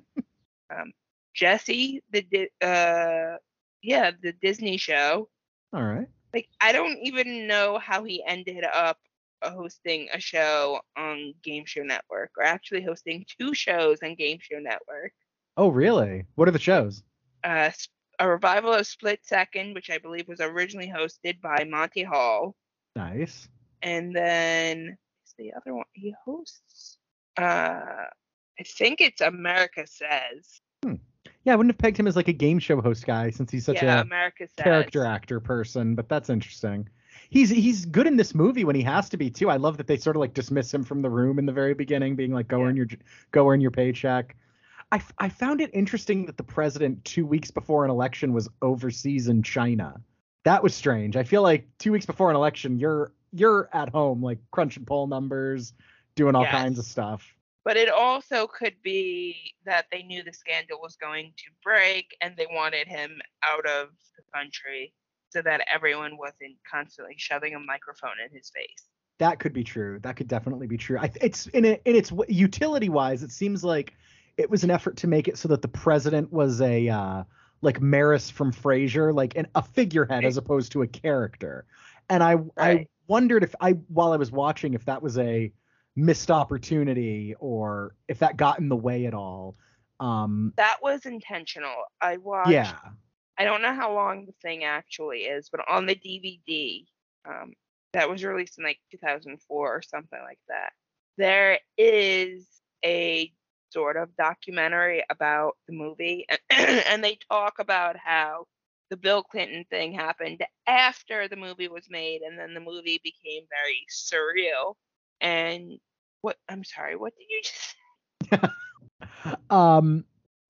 um, Jessie, the uh, yeah, the Disney show. All right. Like I don't even know how he ended up hosting a show on Game Show Network, or actually hosting two shows on Game Show Network. Oh, really? What are the shows? Uh, a revival of Split Second, which I believe was originally hosted by Monty Hall. Nice. And then the other one he hosts. Uh, I think it's America Says. Yeah, I wouldn't have pegged him as like a game show host guy since he's such yeah, a America character actor person, but that's interesting he's he's good in this movie when he has to be too. I love that they sort of like dismiss him from the room in the very beginning, being like, "Go yeah. earn your go earn your paycheck." I, I found it interesting that the president two weeks before an election was overseas in China. That was strange. I feel like two weeks before an election, you're you're at home, like crunching poll numbers, doing all yes. kinds of stuff. But it also could be that they knew the scandal was going to break and they wanted him out of the country so that everyone wasn't constantly shoving a microphone in his face. That could be true. That could definitely be true. I, it's in it in its utility wise, it seems like it was an effort to make it so that the president was a uh, like Maris from Frasier, like an, a figurehead right. as opposed to a character. And I right. I wondered if I while I was watching if that was a missed opportunity or if that got in the way at all. Um, that was intentional. I watched yeah. I don't know how long the thing actually is, but on the DVD um, that was released in like 2004 or something like that, there is a sort of documentary about the movie, and they talk about how the Bill Clinton thing happened after the movie was made, and then the movie became very surreal. And what? I'm sorry, what did you just? say? um,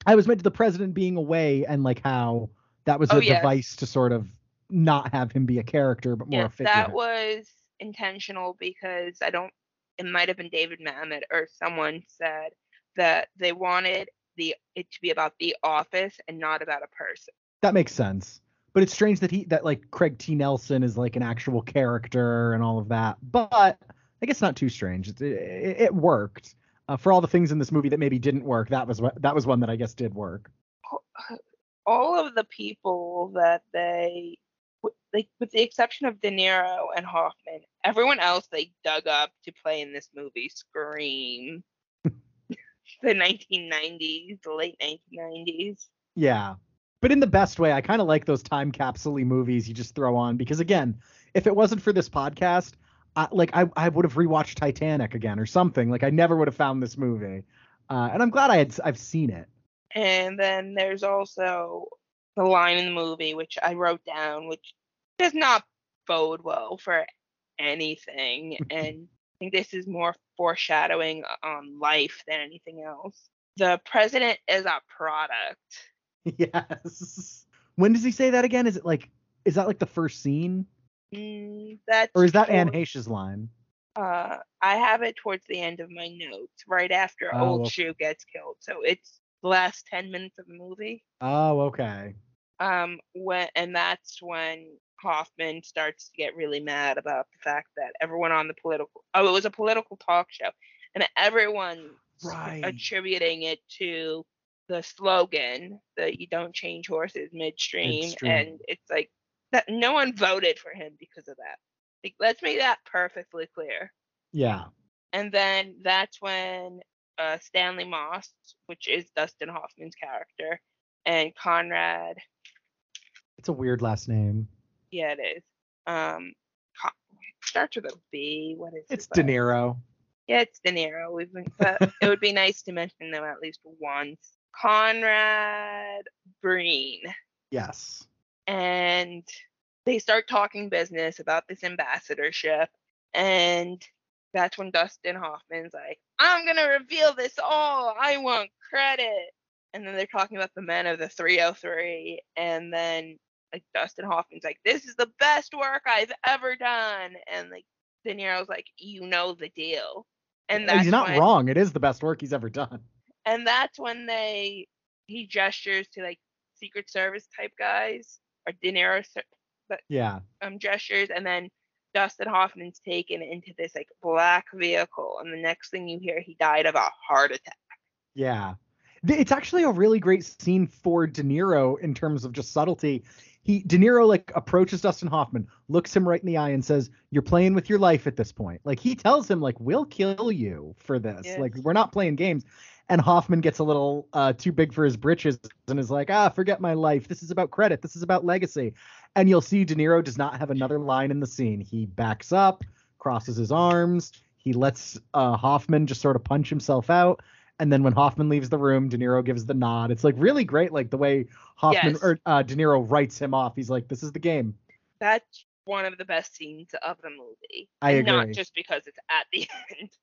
I was meant to the president being away and like how that was oh, a yes. device to sort of not have him be a character, but more yes, a figure. That was intentional because I don't it might have been David Mamet or someone said that they wanted the it to be about the office and not about a person. That makes sense. But it's strange that he that like Craig T. Nelson is like an actual character and all of that. But I guess not too strange. It, it, it worked. Uh, for all the things in this movie that maybe didn't work, that was what that was one that I guess did work. All of the people that they like with the exception of De Niro and Hoffman, everyone else they dug up to play in this movie Scream, the 1990s, the late 1990s. Yeah, but in the best way. I kind of like those time capsule movies you just throw on because again, if it wasn't for this podcast, I, like I, I would have rewatched Titanic again or something. Like I never would have found this movie, uh, and I'm glad I had I've seen it. And then there's also the line in the movie which I wrote down, which does not bode well for anything. and I think this is more foreshadowing on life than anything else. The president is a product. Yes. When does he say that again? Is it like is that like the first scene? Mm, that's or is that Anne Heche's line? Uh, I have it towards the end of my notes, right after oh, Old okay. Shoe gets killed. So it's the last ten minutes of the movie. Oh, okay. Um, when and that's when Hoffman starts to get really mad about the fact that everyone on the political oh, it was a political talk show, and everyone right. attributing it to the slogan that you don't change horses midstream, midstream. and it's like that no one voted for him because of that. Like, let's make that perfectly clear. Yeah. And then that's when uh, Stanley Moss, which is Dustin Hoffman's character, and Conrad. It's a weird last name. Yeah, it is. Um, starts with a B. What is it's it? It's De Niro. Yeah, it's De Niro. We've been, it would be nice to mention them at least once. Conrad Brean. Yes. And they start talking business about this ambassadorship. And that's when Dustin Hoffman's like, I'm going to reveal this all. I want credit. And then they're talking about the men of the 303. And then like Dustin Hoffman's like, this is the best work I've ever done. And like De Niro's like, you know the deal. And oh, that's he's not when, wrong. It is the best work he's ever done. And that's when they he gestures to like Secret Service type guys or De Niro, but yeah, um gestures, and then Dustin Hoffman's taken into this like black vehicle, and the next thing you hear, he died of a heart attack. Yeah, it's actually a really great scene for De Niro in terms of just subtlety he De Niro like approaches Dustin Hoffman, looks him right in the eye, and says, "You're playing with your life at this point." Like he tells him, like, "We'll kill you for this. Yes. Like we're not playing games." And Hoffman gets a little uh, too big for his britches and is like, "Ah, forget my life. This is about credit. This is about legacy." And you'll see De Niro does not have another line in the scene. He backs up, crosses his arms. He lets uh, Hoffman just sort of punch himself out and then when Hoffman leaves the room, De Niro gives the nod. It's like really great, like the way Hoffman yes. or uh, De Niro writes him off. He's like, "This is the game." That's one of the best scenes of the movie. I agree. Not just because it's at the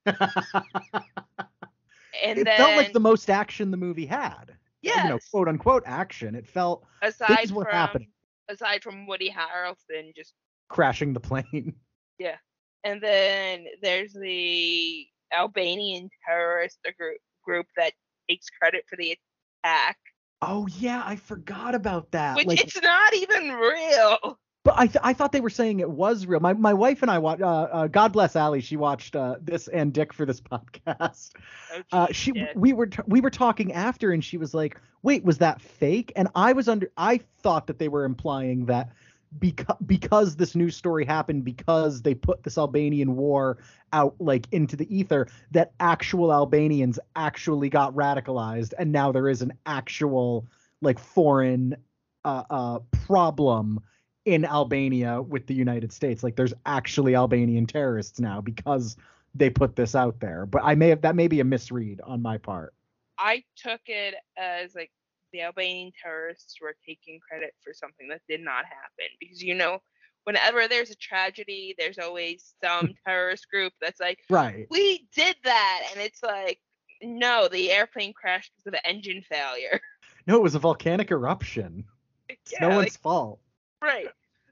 end. and it then, felt like the most action the movie had. Yeah, you know, quote unquote action. It felt aside from happening. aside from Woody Harrelson just crashing the plane. Yeah, and then there's the Albanian terrorist group group that takes credit for the attack. Oh yeah, I forgot about that. Which like, it's not even real. But I th- I thought they were saying it was real. My my wife and I watched. Uh, uh, God bless Allie. She watched uh, this and Dick for this podcast. Oh, uh, she we were t- we were talking after, and she was like, "Wait, was that fake?" And I was under. I thought that they were implying that because because this news story happened because they put this Albanian war out like into the ether that actual Albanians actually got radicalized and now there is an actual like foreign uh, uh problem in Albania with the United States. Like there's actually Albanian terrorists now because they put this out there. But I may have that may be a misread on my part. I took it as like the Albanian terrorists were taking credit for something that did not happen. Because you know whenever there's a tragedy there's always some terrorist group that's like right. We did that. And it's like no the airplane crashed because of an engine failure. No it was a volcanic eruption. It's yeah, no like, one's fault right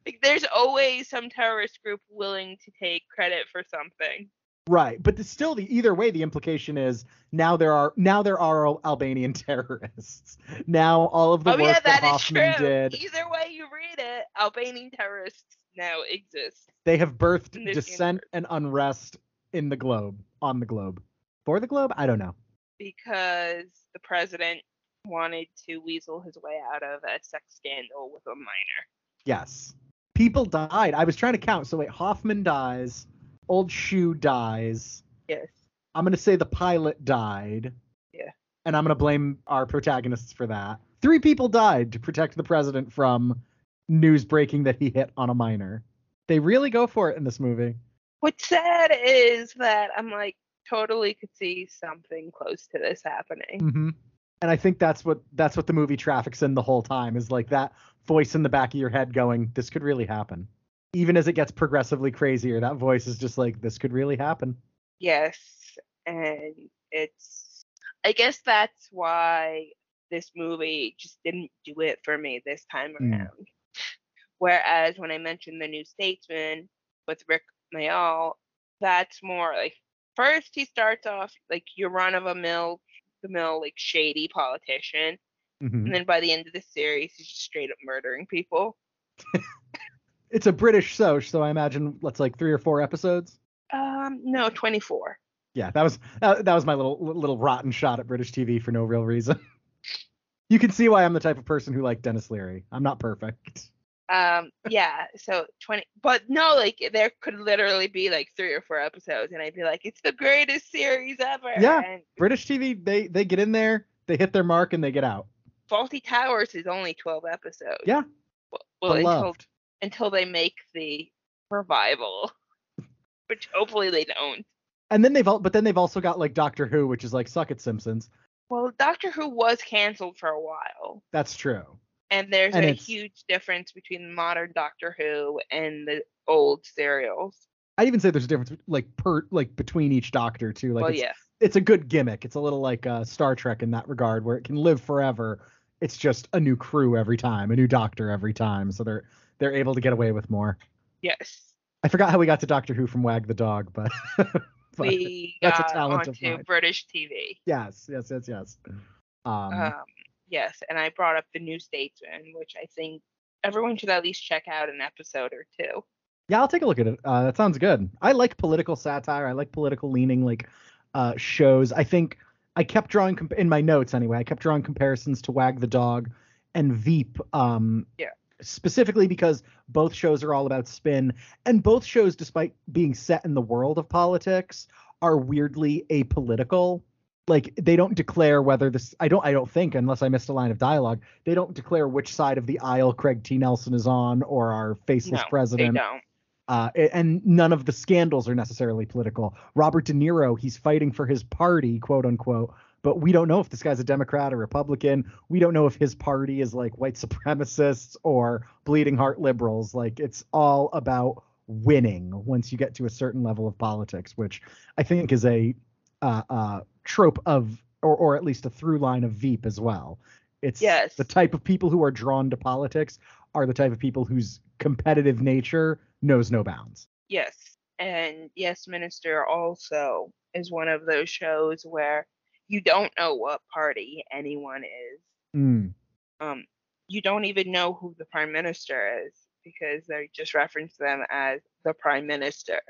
like there's always some terrorist group willing to take credit for something Right, but the, still, the either way, the implication is now there are now there are Albanian terrorists. Now all of the oh, work yeah, that, that Hoffman true. did, Either way you read it, Albanian terrorists now exist. they have birthed dissent and unrest in the globe, on the globe, for the globe. I don't know. because the president wanted to weasel his way out of a sex scandal with a minor. Yes, people died. I was trying to count. So wait, Hoffman dies, Old Shoe dies. Yes. I'm gonna say the pilot died. Yeah. And I'm gonna blame our protagonists for that. Three people died to protect the president from news breaking that he hit on a minor. They really go for it in this movie. What's sad is that I'm like totally could see something close to this happening. hmm And I think that's what that's what the movie traffics in the whole time is like that voice in the back of your head going, "This could really happen." Even as it gets progressively crazier, that voice is just like, "This could really happen." Yes, and it's I guess that's why this movie just didn't do it for me this time Mm. around. Whereas when I mentioned the New Statesman with Rik Mayall, that's more like first he starts off like your run of a mill the mill like shady politician, Mhm. and then by the end of the series he's just straight up murdering people. It's a British soch, so I imagine that's like three or four episodes. Um, no, twenty four. Yeah, that was that, that was my little little rotten shot at British TV for no real reason. you can see why I'm the type of person who liked Denis Leary. I'm not perfect. Um, yeah, so 20, but no, like there could literally be like three or four episodes, and I'd be like, it's the greatest series ever. Yeah. And British TV, they they get in there, they hit their mark, and they get out. Fawlty Towers is only 12 episodes. Yeah. Well, well until, until they make the revival, which hopefully they don't. And then they've all, but then they've also got like Doctor Who, which is like suck at Simpsons. Well, Doctor Who was canceled for a while, That's true. and there's And a it's- huge difference between modern Doctor Who and the old serials. I'd even say there's a difference like per like between each Doctor too. Like well, it's, yeah. it's a good gimmick. It's a little like uh, Star Trek in that regard, where it can live forever. It's just a new crew every time, a new Doctor every time, so they're they're able to get away with more. Yes. I forgot how we got to Doctor Who from Wag the Dog, but, but we that's a got talent of onto mine. British TV. yes, yes, yes, yes. Um, Um, yes, and I brought up the New Statesman, which I think everyone should at least check out an episode or two. yeah, I'll take a look at it. Uh, that sounds good. I like political satire. I like political leaning like uh, shows. I think I kept drawing comp- in my notes anyway. I kept drawing comparisons to Wag the Dog and Veep. Um, Yeah. Specifically because both shows are all about spin, and both shows, despite being set in the world of politics, are weirdly apolitical. Like they don't declare whether this. I don't. I don't think, unless I missed a line of dialogue, they don't declare which side of the aisle Craig T. Nelson is on, or our faceless No, president they don't. Uh, and none of the scandals are necessarily political. Robert De Niro, he's fighting for his party, quote unquote, but we don't know if this guy's a Democrat or Republican. We don't know if his party is like white supremacists or bleeding heart liberals. Like it's all about winning once you get to a certain level of politics, which I think is a uh, uh, trope of, or, or at least a through line of Veep as well. It's Yes. the type of people who are drawn to politics are the type of people whose competitive nature knows no bounds. Yes, and Yes Minister also is one of those shows where you don't know what party anyone is. Mm. Um, you don't even know who the prime minister is because they just reference them as the prime minister.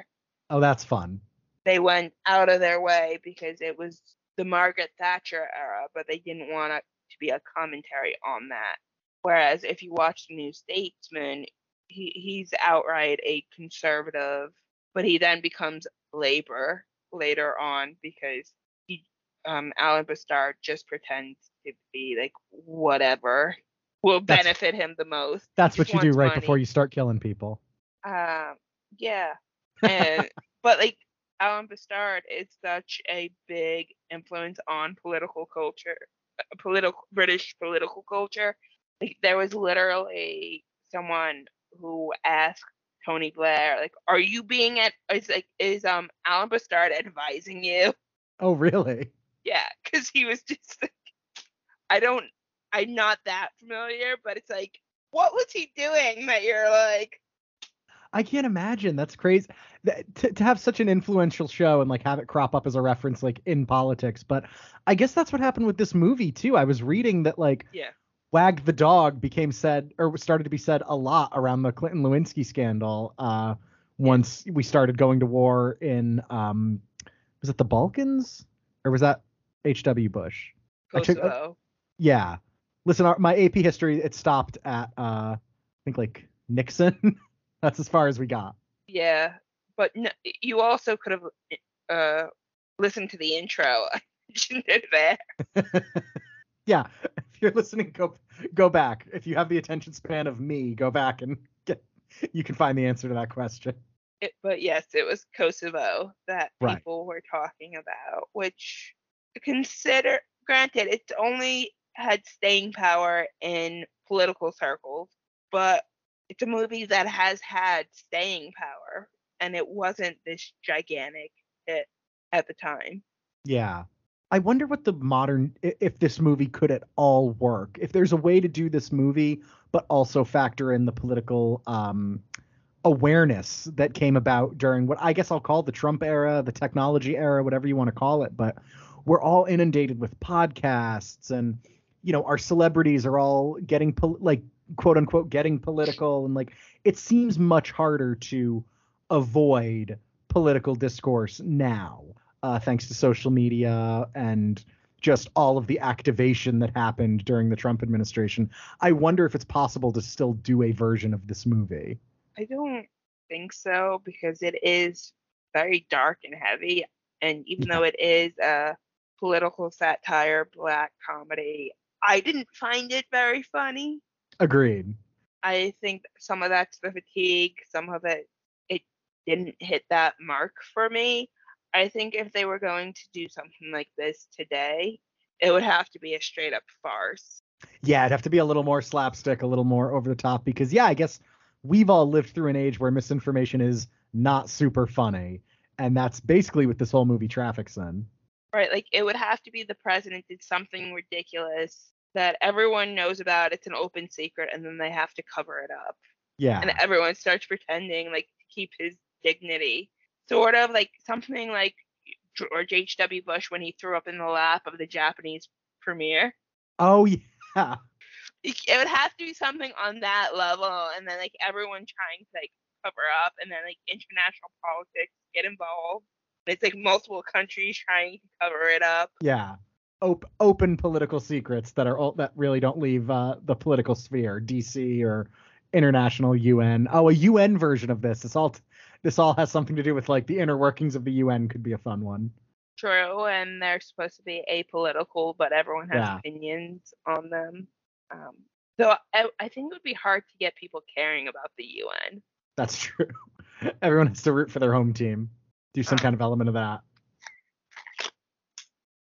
Oh, that's fun. They went out of their way because it was the Margaret Thatcher era, but they didn't want it to be a commentary on that. Whereas if you watch the New Statesman, he, he's outright a conservative, but he then becomes Labor later on because he, um, Alan B'Stard just pretends to be like whatever will That's- benefit him the most. That's what you do right money. before you start killing people. Um, yeah, and but like Alan B'Stard is such a big influence on political culture, uh, political British political culture. Like there was literally someone who asked Tony Blair, like, "Are you being at? Is like is um Alan B'Stard advising you?" Oh, really? Yeah, because he was just like, I don't, I'm not that familiar, but it's like, what was he doing that you're like, I can't imagine. That's crazy. That, To, to have such an influential show and like have it crop up as a reference like in politics. But I guess that's what happened with this movie too. I was reading that like yeah. Wag the dog became said or started to be said a lot around the Clinton Lewinsky scandal. Uh, once we started going to war in um, was it the Balkans or was that H.W. Bush? Kosovo. uh, yeah. Listen, our, my AP history it stopped at uh, I think like Nixon. That's as far as we got. Yeah, but no, you also could have uh, listened to the intro. I mentioned it there. yeah, if you're listening, go go back. If you have the attention span of me, go back and get. You can find the answer to that question. It, but yes, it was Kosovo that people were talking about, which consider granted, it's only had staying power in political circles, but it's a movie that has had staying power and it wasn't this gigantic hit at the time. Yeah. I wonder what the modern if this movie could at all work. If there's a way to do this movie but also factor in the political um awareness that came about during what I guess I'll call the Trump era, the technology era, whatever you want to call it, but we're all inundated with podcasts and you know our celebrities are all getting pol- like quote unquote getting political. And like it seems much harder to avoid political discourse now uh, thanks to social media and just all of the activation that happened during the Trump administration. I wonder if it's possible to still do a version of this movie. I don't think so because it is very dark and heavy. And even yeah. though it is a political satire, black comedy, I didn't find it very funny. Agreed. I think some of that's the fatigue, some of it it didn't hit that mark for me. I think if they were going to do something like this today, it would have to be a straight up farce. Yeah, it'd have to be a little more slapstick, a little more over the top because yeah, I guess we've all lived through an age where misinformation is not super funny. And that's basically what this whole movie traffics in. Right, like it would have to be the president did something ridiculous that everyone knows about. It's an open secret, and then they have to cover it up. Yeah. And everyone starts pretending like to keep his dignity. Sort of like something like George H.W. Bush when he threw up in the lap of the Japanese premier. Oh yeah. It would have to be something on that level, and then like everyone trying to like cover up, and then like international politics get involved. It's like multiple countries trying to cover it up. Yeah op- open political secrets that are all that really don't leave uh, the political sphere, DC or international UN. Oh, a UN version of this. This all t- this all has something to do with like the inner workings of the UN. Could be a fun one. True, and they're supposed to be apolitical, but everyone has yeah. opinions on them. Um, so I, I think it would be hard to get people caring about the UN. That's true. Everyone has to root for their home team. Do some uh, kind of element of that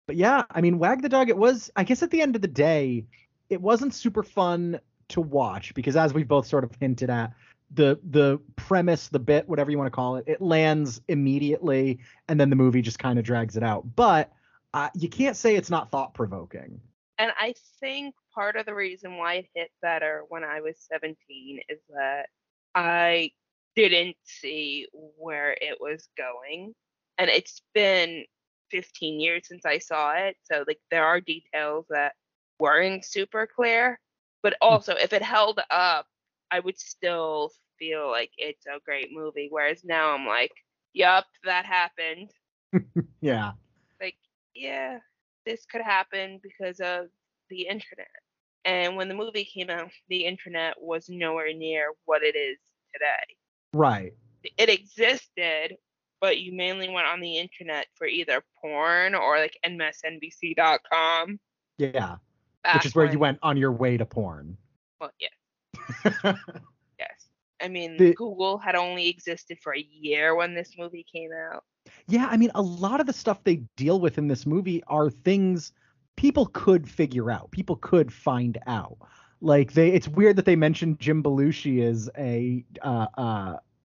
but yeah, I mean, Wag the Dog. It was, I guess, at the end of the day, it wasn't super fun to watch because, as we've both sort of hinted at, the the premise, the bit, whatever you want to call it, it lands immediately, and then the movie just kind of drags it out. But uh, you can't say it's not thought provoking. And I think part of the reason why it hit better when I was 17 is that I didn't see where it was going. And it's been 15 years since I saw it. So like there are details that weren't super clear. But hmm. also if it held up, I would still feel like it's a great movie. Whereas now I'm like, yup, that happened. yeah. Like, yeah, this could happen because of the internet. And when the movie came out, the internet was nowhere near what it is today. Right. It existed, but you mainly went on the internet for either porn or like MSNBC.com. Yeah. Which is where when, you went on your way to porn. Well, yeah. yes. I mean, the, Google had only existed for a year when this movie came out. Yeah, I mean, a lot of the stuff they deal with in this movie are things people could figure out. People could find out. Like they, it's weird that they mentioned Jim Belushi is a uh, uh,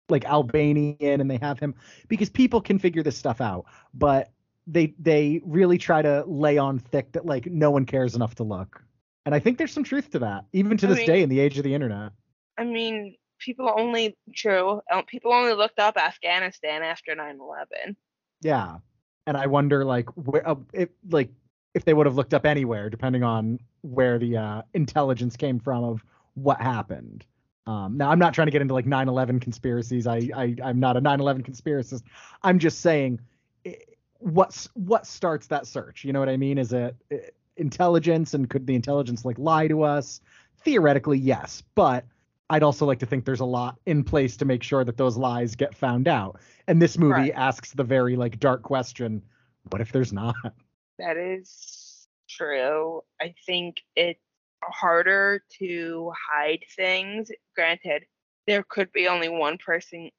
like Albanian and they have him because people can figure this stuff out, but they they really try to lay on thick that like no one cares enough to look. And I think there's some truth to that, even to I this mean, day in the age of the internet. I mean, people only true um, people only looked up Afghanistan after 9/11. Yeah, and I wonder like where uh, if like if they would have looked up anywhere, depending on where the uh, intelligence came from of what happened. Um, now I'm not trying to get into like 9/11 conspiracies. I, I I'm not a 9/11 conspiracist. I'm just saying what's what starts that search. You know what I mean? Is it intelligence and could the intelligence like lie to us? Theoretically, yes, but I'd also like to think there's a lot in place to make sure that those lies get found out. And this movie right. asks the very like dark question, what if there's not? That is true. I think it's harder to hide things. Granted, there could be only one person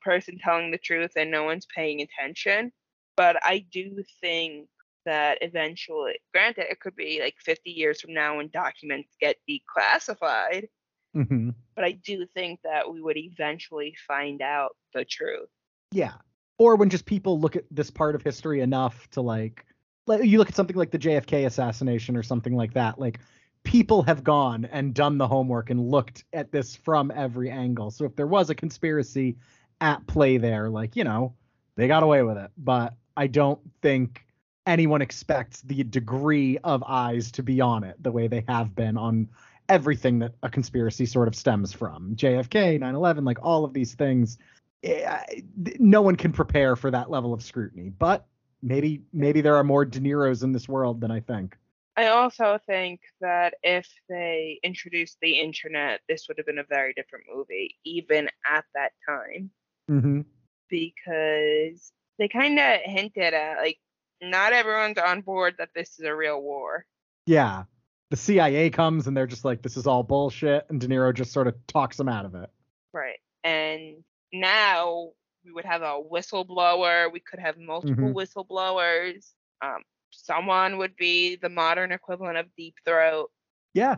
person telling the truth and no one's paying attention, but I do think that eventually, granted, it could be like 50 years from now when documents get declassified, mm-hmm. but I do think that we would eventually find out the truth. Yeah. Or when just people look at this part of history enough to like, like you look at something like the JFK assassination or something like that, like people have gone and done the homework and looked at this from every angle. So if there was a conspiracy at play there, like, you know, they got away with it. But I don't think anyone expects the degree of eyes to be on it the way they have been on everything that a conspiracy sort of stems from JFK, 9 11, like all of these things. Eh, no one can prepare for that level of scrutiny, but maybe maybe there are more De Niro's in this world than I think. I also think that if they introduced the internet, this would have been a very different movie, even at that time. Mm-hmm. Because they kind of hinted at like not everyone's on board that this is a real war. Yeah. The CIA comes and they're just like, this is all bullshit. And De Niro just sort of talks them out of it. Right. And now we would have a whistleblower. We could have multiple mm-hmm. whistleblowers. Um, someone would be the modern equivalent of Deep Throat. Yeah.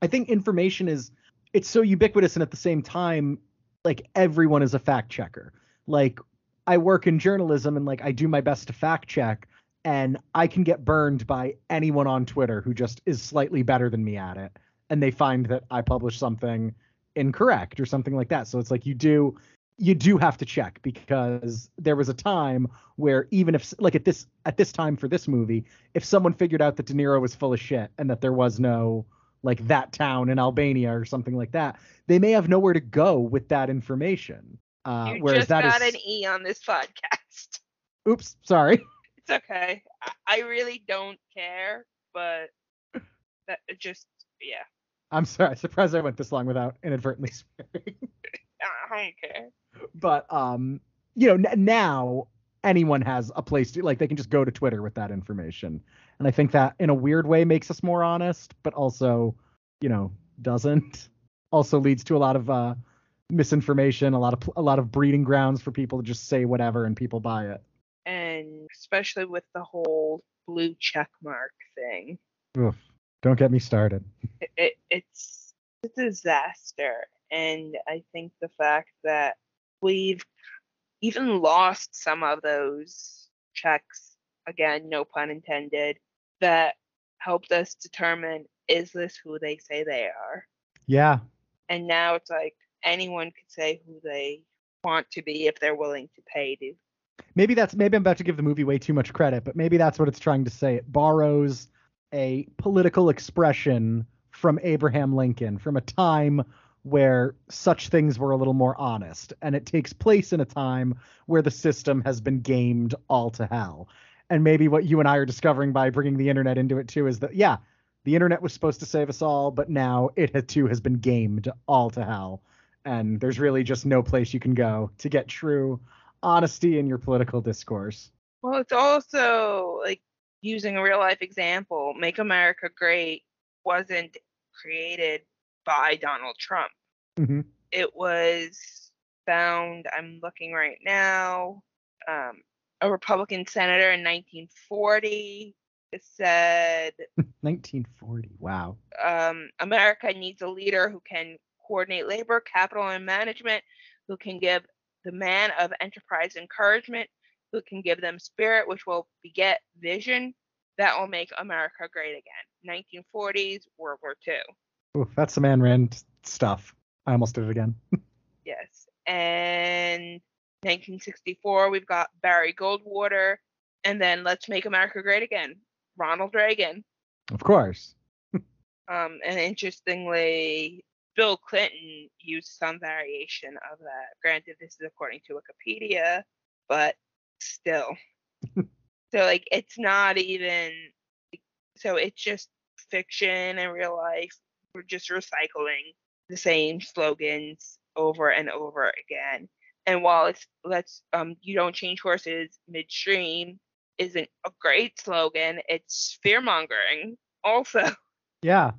I think information is, it's so ubiquitous and at the same time, like everyone is a fact checker. Like I work in journalism and like I do my best to fact check and I can get burned by anyone on Twitter who just is slightly better than me at it and they find that I publish something incorrect or something like that. So it's like you do you do have to check because there was a time where even if like at this at this time for this movie, if someone figured out that De Niro was full of shit and that there was no like that town in Albania or something like that, they may have nowhere to go with that information. Uh, you whereas just that got is... an E on this podcast. Oops, sorry. It's okay. I really don't care, but that just yeah. I'm sorry. Surprised I went this long without inadvertently swearing. I don't care. But um, you know, n- now anyone has a place to like they can just go to Twitter with that information, and I think that in a weird way makes us more honest, but also, you know, doesn't. Also leads to a lot of uh misinformation, a lot of a lot of breeding grounds for people to just say whatever and people buy it. And especially with the whole blue check mark thing. Oof, don't get me started. It, it, it's a disaster, and I think the fact that we've even lost some of those checks again, no pun intended, that helped us determine is this who they say they are? Yeah. And now it's like anyone could say who they want to be if they're willing to pay to. Maybe that's maybe I'm about to give the movie way too much credit, but maybe that's what it's trying to say. It borrows a political expression from Abraham Lincoln from a time where such things were a little more honest and it takes place in a time where the system has been gamed all to hell. And maybe what you and I are discovering by bringing the internet into it too is that yeah, the internet was supposed to save us all, but now it too has been gamed all to hell and there's really just no place you can go to get true honesty in your political discourse. Well, it's also like using a real life example. Make America Great wasn't created by Donald Trump. Mm-hmm. It was found, I'm looking right now, um, a Republican senator in 1940 said 1940 wow um, america needs a leader who can coordinate labor, capital, and management, who can give the man of enterprise encouragement, who can give them spirit, which will beget vision that will make America great again. 1940s, World War II. Ooh, that's the Ayn Rand stuff. I almost did it again. Yes. And 1964 we've got Barry Goldwater, and then Let's Make America Great Again, Ronald Reagan. Of course. um, and interestingly, Bill Clinton used some variation of that. Granted, this is according to Wikipedia, but still. so like it's not even so it's just fiction and real life. We're just recycling the same slogans over and over again. And while it's let's um you don't change horses midstream isn't a great slogan, it's fear mongering also. Yeah.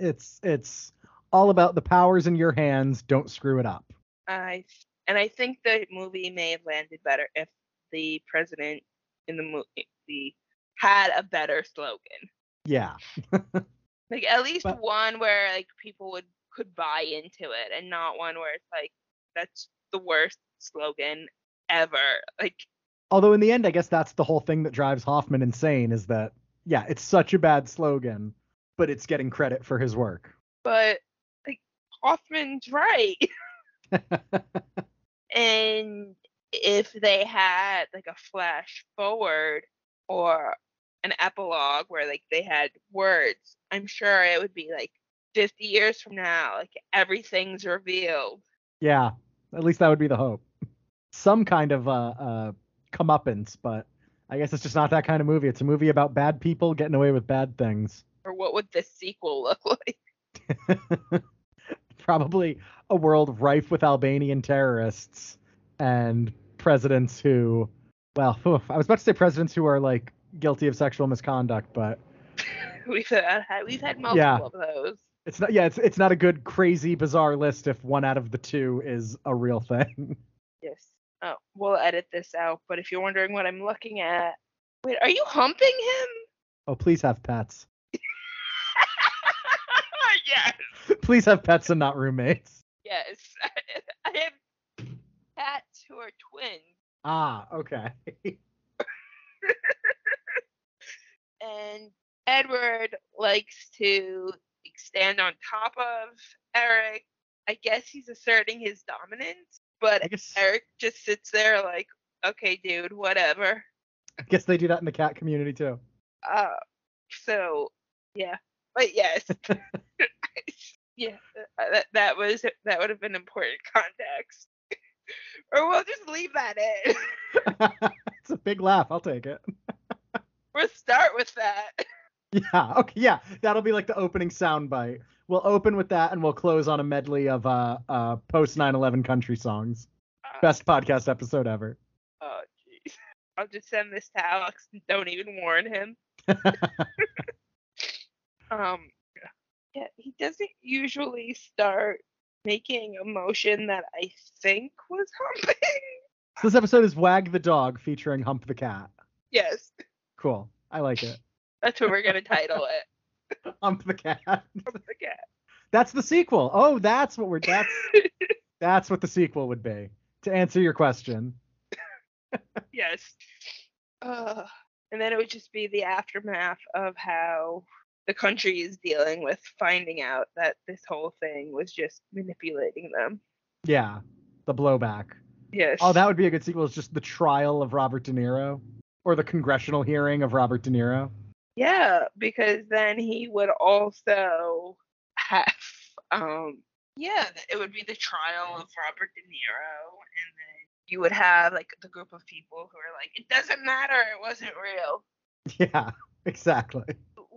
It's it's all about the powers in your hands, don't screw it up. I and I think the movie may have landed better if the president in the movie had a better slogan. Yeah. like at least but, one where like people would could buy into it and not one where it's like that's the worst slogan ever. Like although in the end I guess that's the whole thing that drives Hoffman insane is that yeah, it's such a bad slogan, but it's getting credit for his work. But Hoffman's right. and if they had like a flash forward or an epilogue where like they had words, I'm sure it would be like 50 years from now, like everything's revealed. Yeah, at least that would be the hope. Some kind of uh, uh comeuppance, but I guess it's just not that kind of movie. It's a movie about bad people getting away with bad things. Or what would the sequel look like? Probably a world rife with Albanian terrorists and presidents who, well, I was about to say presidents who are like guilty of sexual misconduct, but we've had we've had multiple yeah. of those. It's not yeah, it's it's not a good crazy bizarre list if one out of the two is a real thing. Yes. Oh, we'll edit this out, but if you're wondering what I'm looking at, wait, are you humping him? Oh, please have pets. yes. Please have pets and not roommates. Yes. I have cats who are twins. Ah, okay. and Edward likes to stand on top of Eric. I guess he's asserting his dominance, but guess, Eric just sits there like, okay, dude, whatever. I guess they do that in the cat community too. Uh, so yeah, but yes, yeah, uh, that that was that would have been important context. or we'll just leave that in. it's a big laugh. I'll take it. we'll start with that. Yeah. Okay. Yeah. That'll be like the opening soundbite. We'll open with that, and we'll close on a medley of uh, uh post 9/11 country songs. Uh, Best podcast episode ever. Oh, jeez. I'll just send this to Alex. And don't even warn him. Um. Yeah, he doesn't usually start making a motion that I think was humping. So this episode is Wag the Dog featuring Hump the Cat. Yes. Cool. I like it. That's what we're gonna title it. Hump the cat. Hump the cat. That's the sequel. Oh, that's what we're that's that's what the sequel would be. To answer your question. yes. Uh, and then it would just be the aftermath of how the country is dealing with finding out that this whole thing was just manipulating them. Yeah. The blowback. Yes. Oh, that would be a good sequel. It's just the trial of Robert De Niro or the congressional hearing of Robert De Niro. Yeah, because then he would also have um yeah, it would be the trial of Robert De Niro and then you would have like the group of people who are like it doesn't matter, it wasn't real. Yeah, exactly.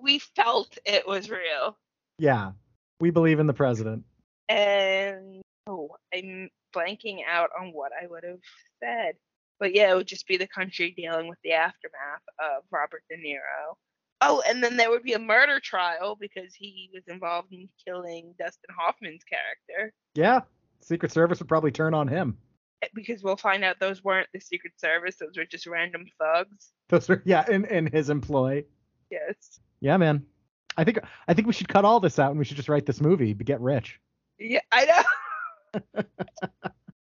We felt it was real. Yeah. We believe in the president. And oh, I'm blanking out on what I would have said. But yeah, it would just be the country dealing with the aftermath of Robert De Niro Oh, and then there would be a murder trial because he was involved in killing Dustin Hoffman's character. Yeah, Secret Service would probably turn on him. Eh, because we'll find out those weren't the Secret Service; those were just random thugs. Those were yeah, in in his employ. Yes. Yeah, man. I think I think we should cut all this out and we should just write this movie, but get rich. Yeah, I know. uh,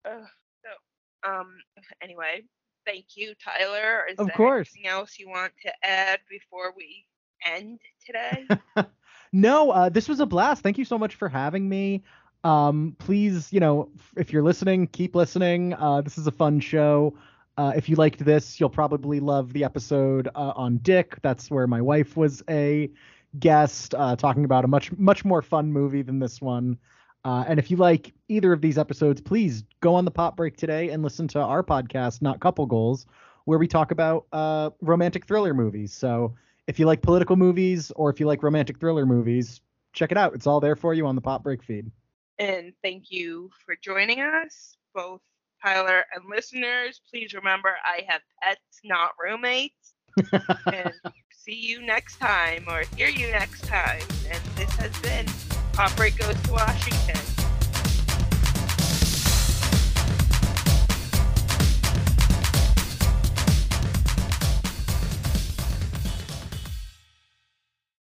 so, um. Anyway, thank you, Tyler. Is of there course. anything else you want to add before we end today? no, uh, this was a blast. Thank you so much for having me. Um, please, you know, if you're listening, keep listening. Uh, this is a fun show. Uh, if you liked this, you'll probably love the episode uh, on Dick. That's where my wife was a guest, uh, talking about a much much more fun movie than this one. Uh, and if you like either of these episodes, please go on the pop break today and listen to our podcast, Not Couple Goals, where we talk about uh, romantic thriller movies. So if you like political movies or if you like romantic thriller movies, check it out. It's all there for you on the pop break feed. And thank you for joining us, both Tyler and listeners. Please remember I have pets, not roommates. and see you next time or hear you next time. And this has been Break Goes to Washington.